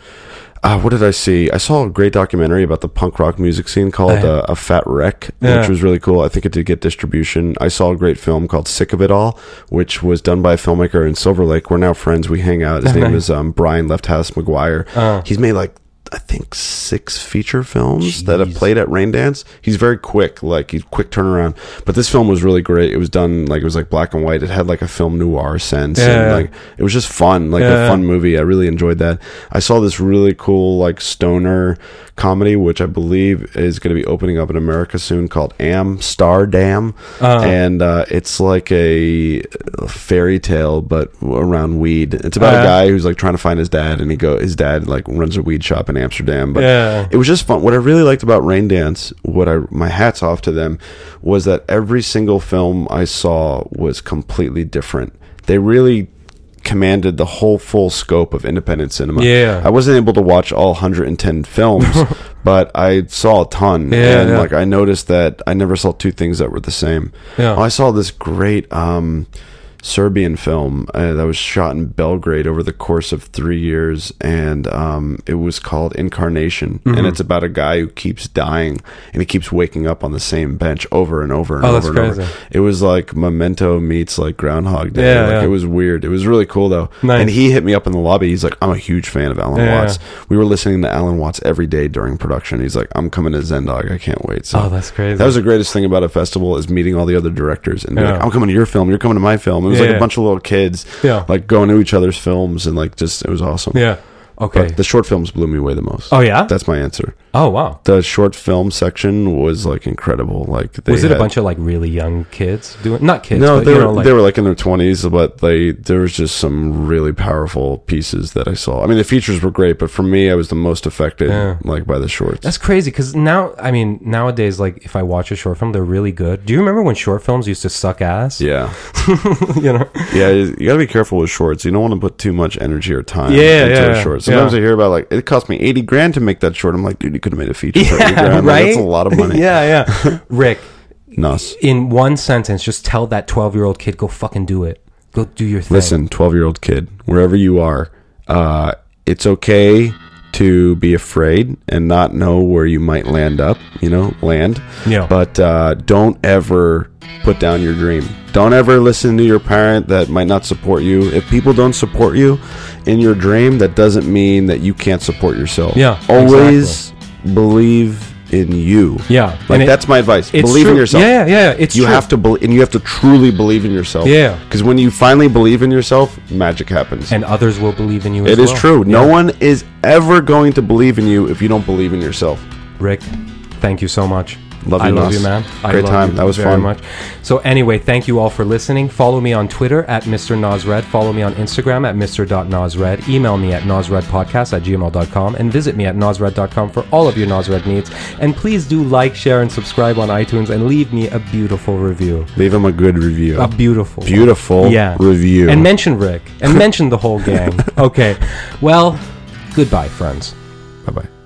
Uh, what did I see? I saw a great documentary about the punk rock music scene called Oh, uh, A Fat Wreck, Yeah. which was really cool. I think it did get distribution. I saw a great film called Sick of It All, which was done by a filmmaker in Silver Lake. We're now friends. We hang out. His *laughs* name is um, Brian Left House McGuire. Oh. He's made like I think six feature films that have played at Raindance. He's very quick, like he's quick turnaround. But this film was really great. It was done like it was like black and white. It had like a film noir sense, Yeah. and like it was just fun, like Yeah. a fun movie. I really enjoyed that. I saw this really cool like stoner comedy, which I believe is going to be opening up in America soon, called Amsterdam, Uh. and uh, it's like a fairy tale but around weed. It's about Uh. a guy who's like trying to find his dad, and he go his dad like runs a weed shop in Amsterdam, but Yeah. it was just fun. What I really liked about Raindance, what I my hats off to them, was that every single film I saw was completely different. They really commanded the whole full scope of independent cinema. Yeah. I wasn't able to watch all 110 *laughs* films, but I saw a ton. Yeah, and yeah. like I noticed that I never saw two things that were the same. Yeah. I saw this great um Serbian film uh, that was shot in Belgrade over the course of three years, and um, it was called Incarnation, Mm-hmm. and it's about a guy who keeps dying and he keeps waking up on the same bench over and over and Oh, over that's and over. crazy. It was like Memento meets like Groundhog Day. Yeah, like yeah. it was weird. It was really cool though. Nice. And he hit me up in the lobby. He's like, "I'm a huge fan of Alan Yeah. Watts." We were listening to Alan Watts every day during production. He's like, "I'm coming to Zendog. I can't wait." So Oh, that's crazy. that was the greatest thing about a festival is meeting all the other directors and like, I'm coming to your film, you're coming to my film. Was like Yeah. a bunch of little kids, Yeah. like going to each other's films and like just it was awesome. yeah. Okay. But the short films blew me away the most. oh yeah. That's my answer. oh wow. The short film section was like incredible. Like they Was it a bunch of like really young kids doing? Not kids. No, but, they you were know, like, they were like in their twenties, but they there was just some really powerful pieces that I saw. I mean, the features were great, but for me, I was the most affected Yeah. like by the shorts. That's crazy because now, I mean, nowadays, like if I watch a short film, they're really good. Do you remember when short films used to suck ass? yeah, *laughs* you know. yeah. You got to be careful with shorts. You don't want to put too much energy or time Yeah, into yeah, a short. Sometimes Yeah. I hear about like it cost me eighty grand to make that short. I'm like, dude, you could have made a feature for eighty Yeah, grand. Like, right. that's a lot of money. yeah, yeah. *laughs* Rick, Nuss. in one sentence, just tell that twelve-year-old kid, go fucking do it. Go do your thing. Listen, twelve year old kid, wherever you are, uh, it's okay to be afraid and not know where you might land up. You know, land. Yeah. But uh, don't ever put down your dream. Don't ever listen to your parent that might not support you. If people don't support you in your dream, that doesn't mean that you can't support yourself. Yeah, Always believe in you. Yeah, Like it- that's my advice. Believe in yourself. Yeah, yeah, it's you true. have to believe, and you have to truly believe in yourself. Yeah. Because when you finally believe in yourself, magic happens. and others will believe in you. as it is well. true. No one is ever going to believe in you if you don't believe in yourself. Rick, thank you so much. Love I you, love Nas. you, man. I Great love time. That was very fun. much. So anyway, thank you all for listening. Follow me on Twitter at Mr. Nosred. Follow me on Instagram at Mr.Nosred. Email me at nosredpodcast at gmail.com and visit me at nosred.com for all of your Nosred needs. And please do like, share, and subscribe on iTunes and leave me a beautiful review. Leave him a good review. A beautiful one. Beautiful yeah. review. And mention Rick. And mention the whole gang. *laughs* Okay. Well, goodbye, friends. bye bye.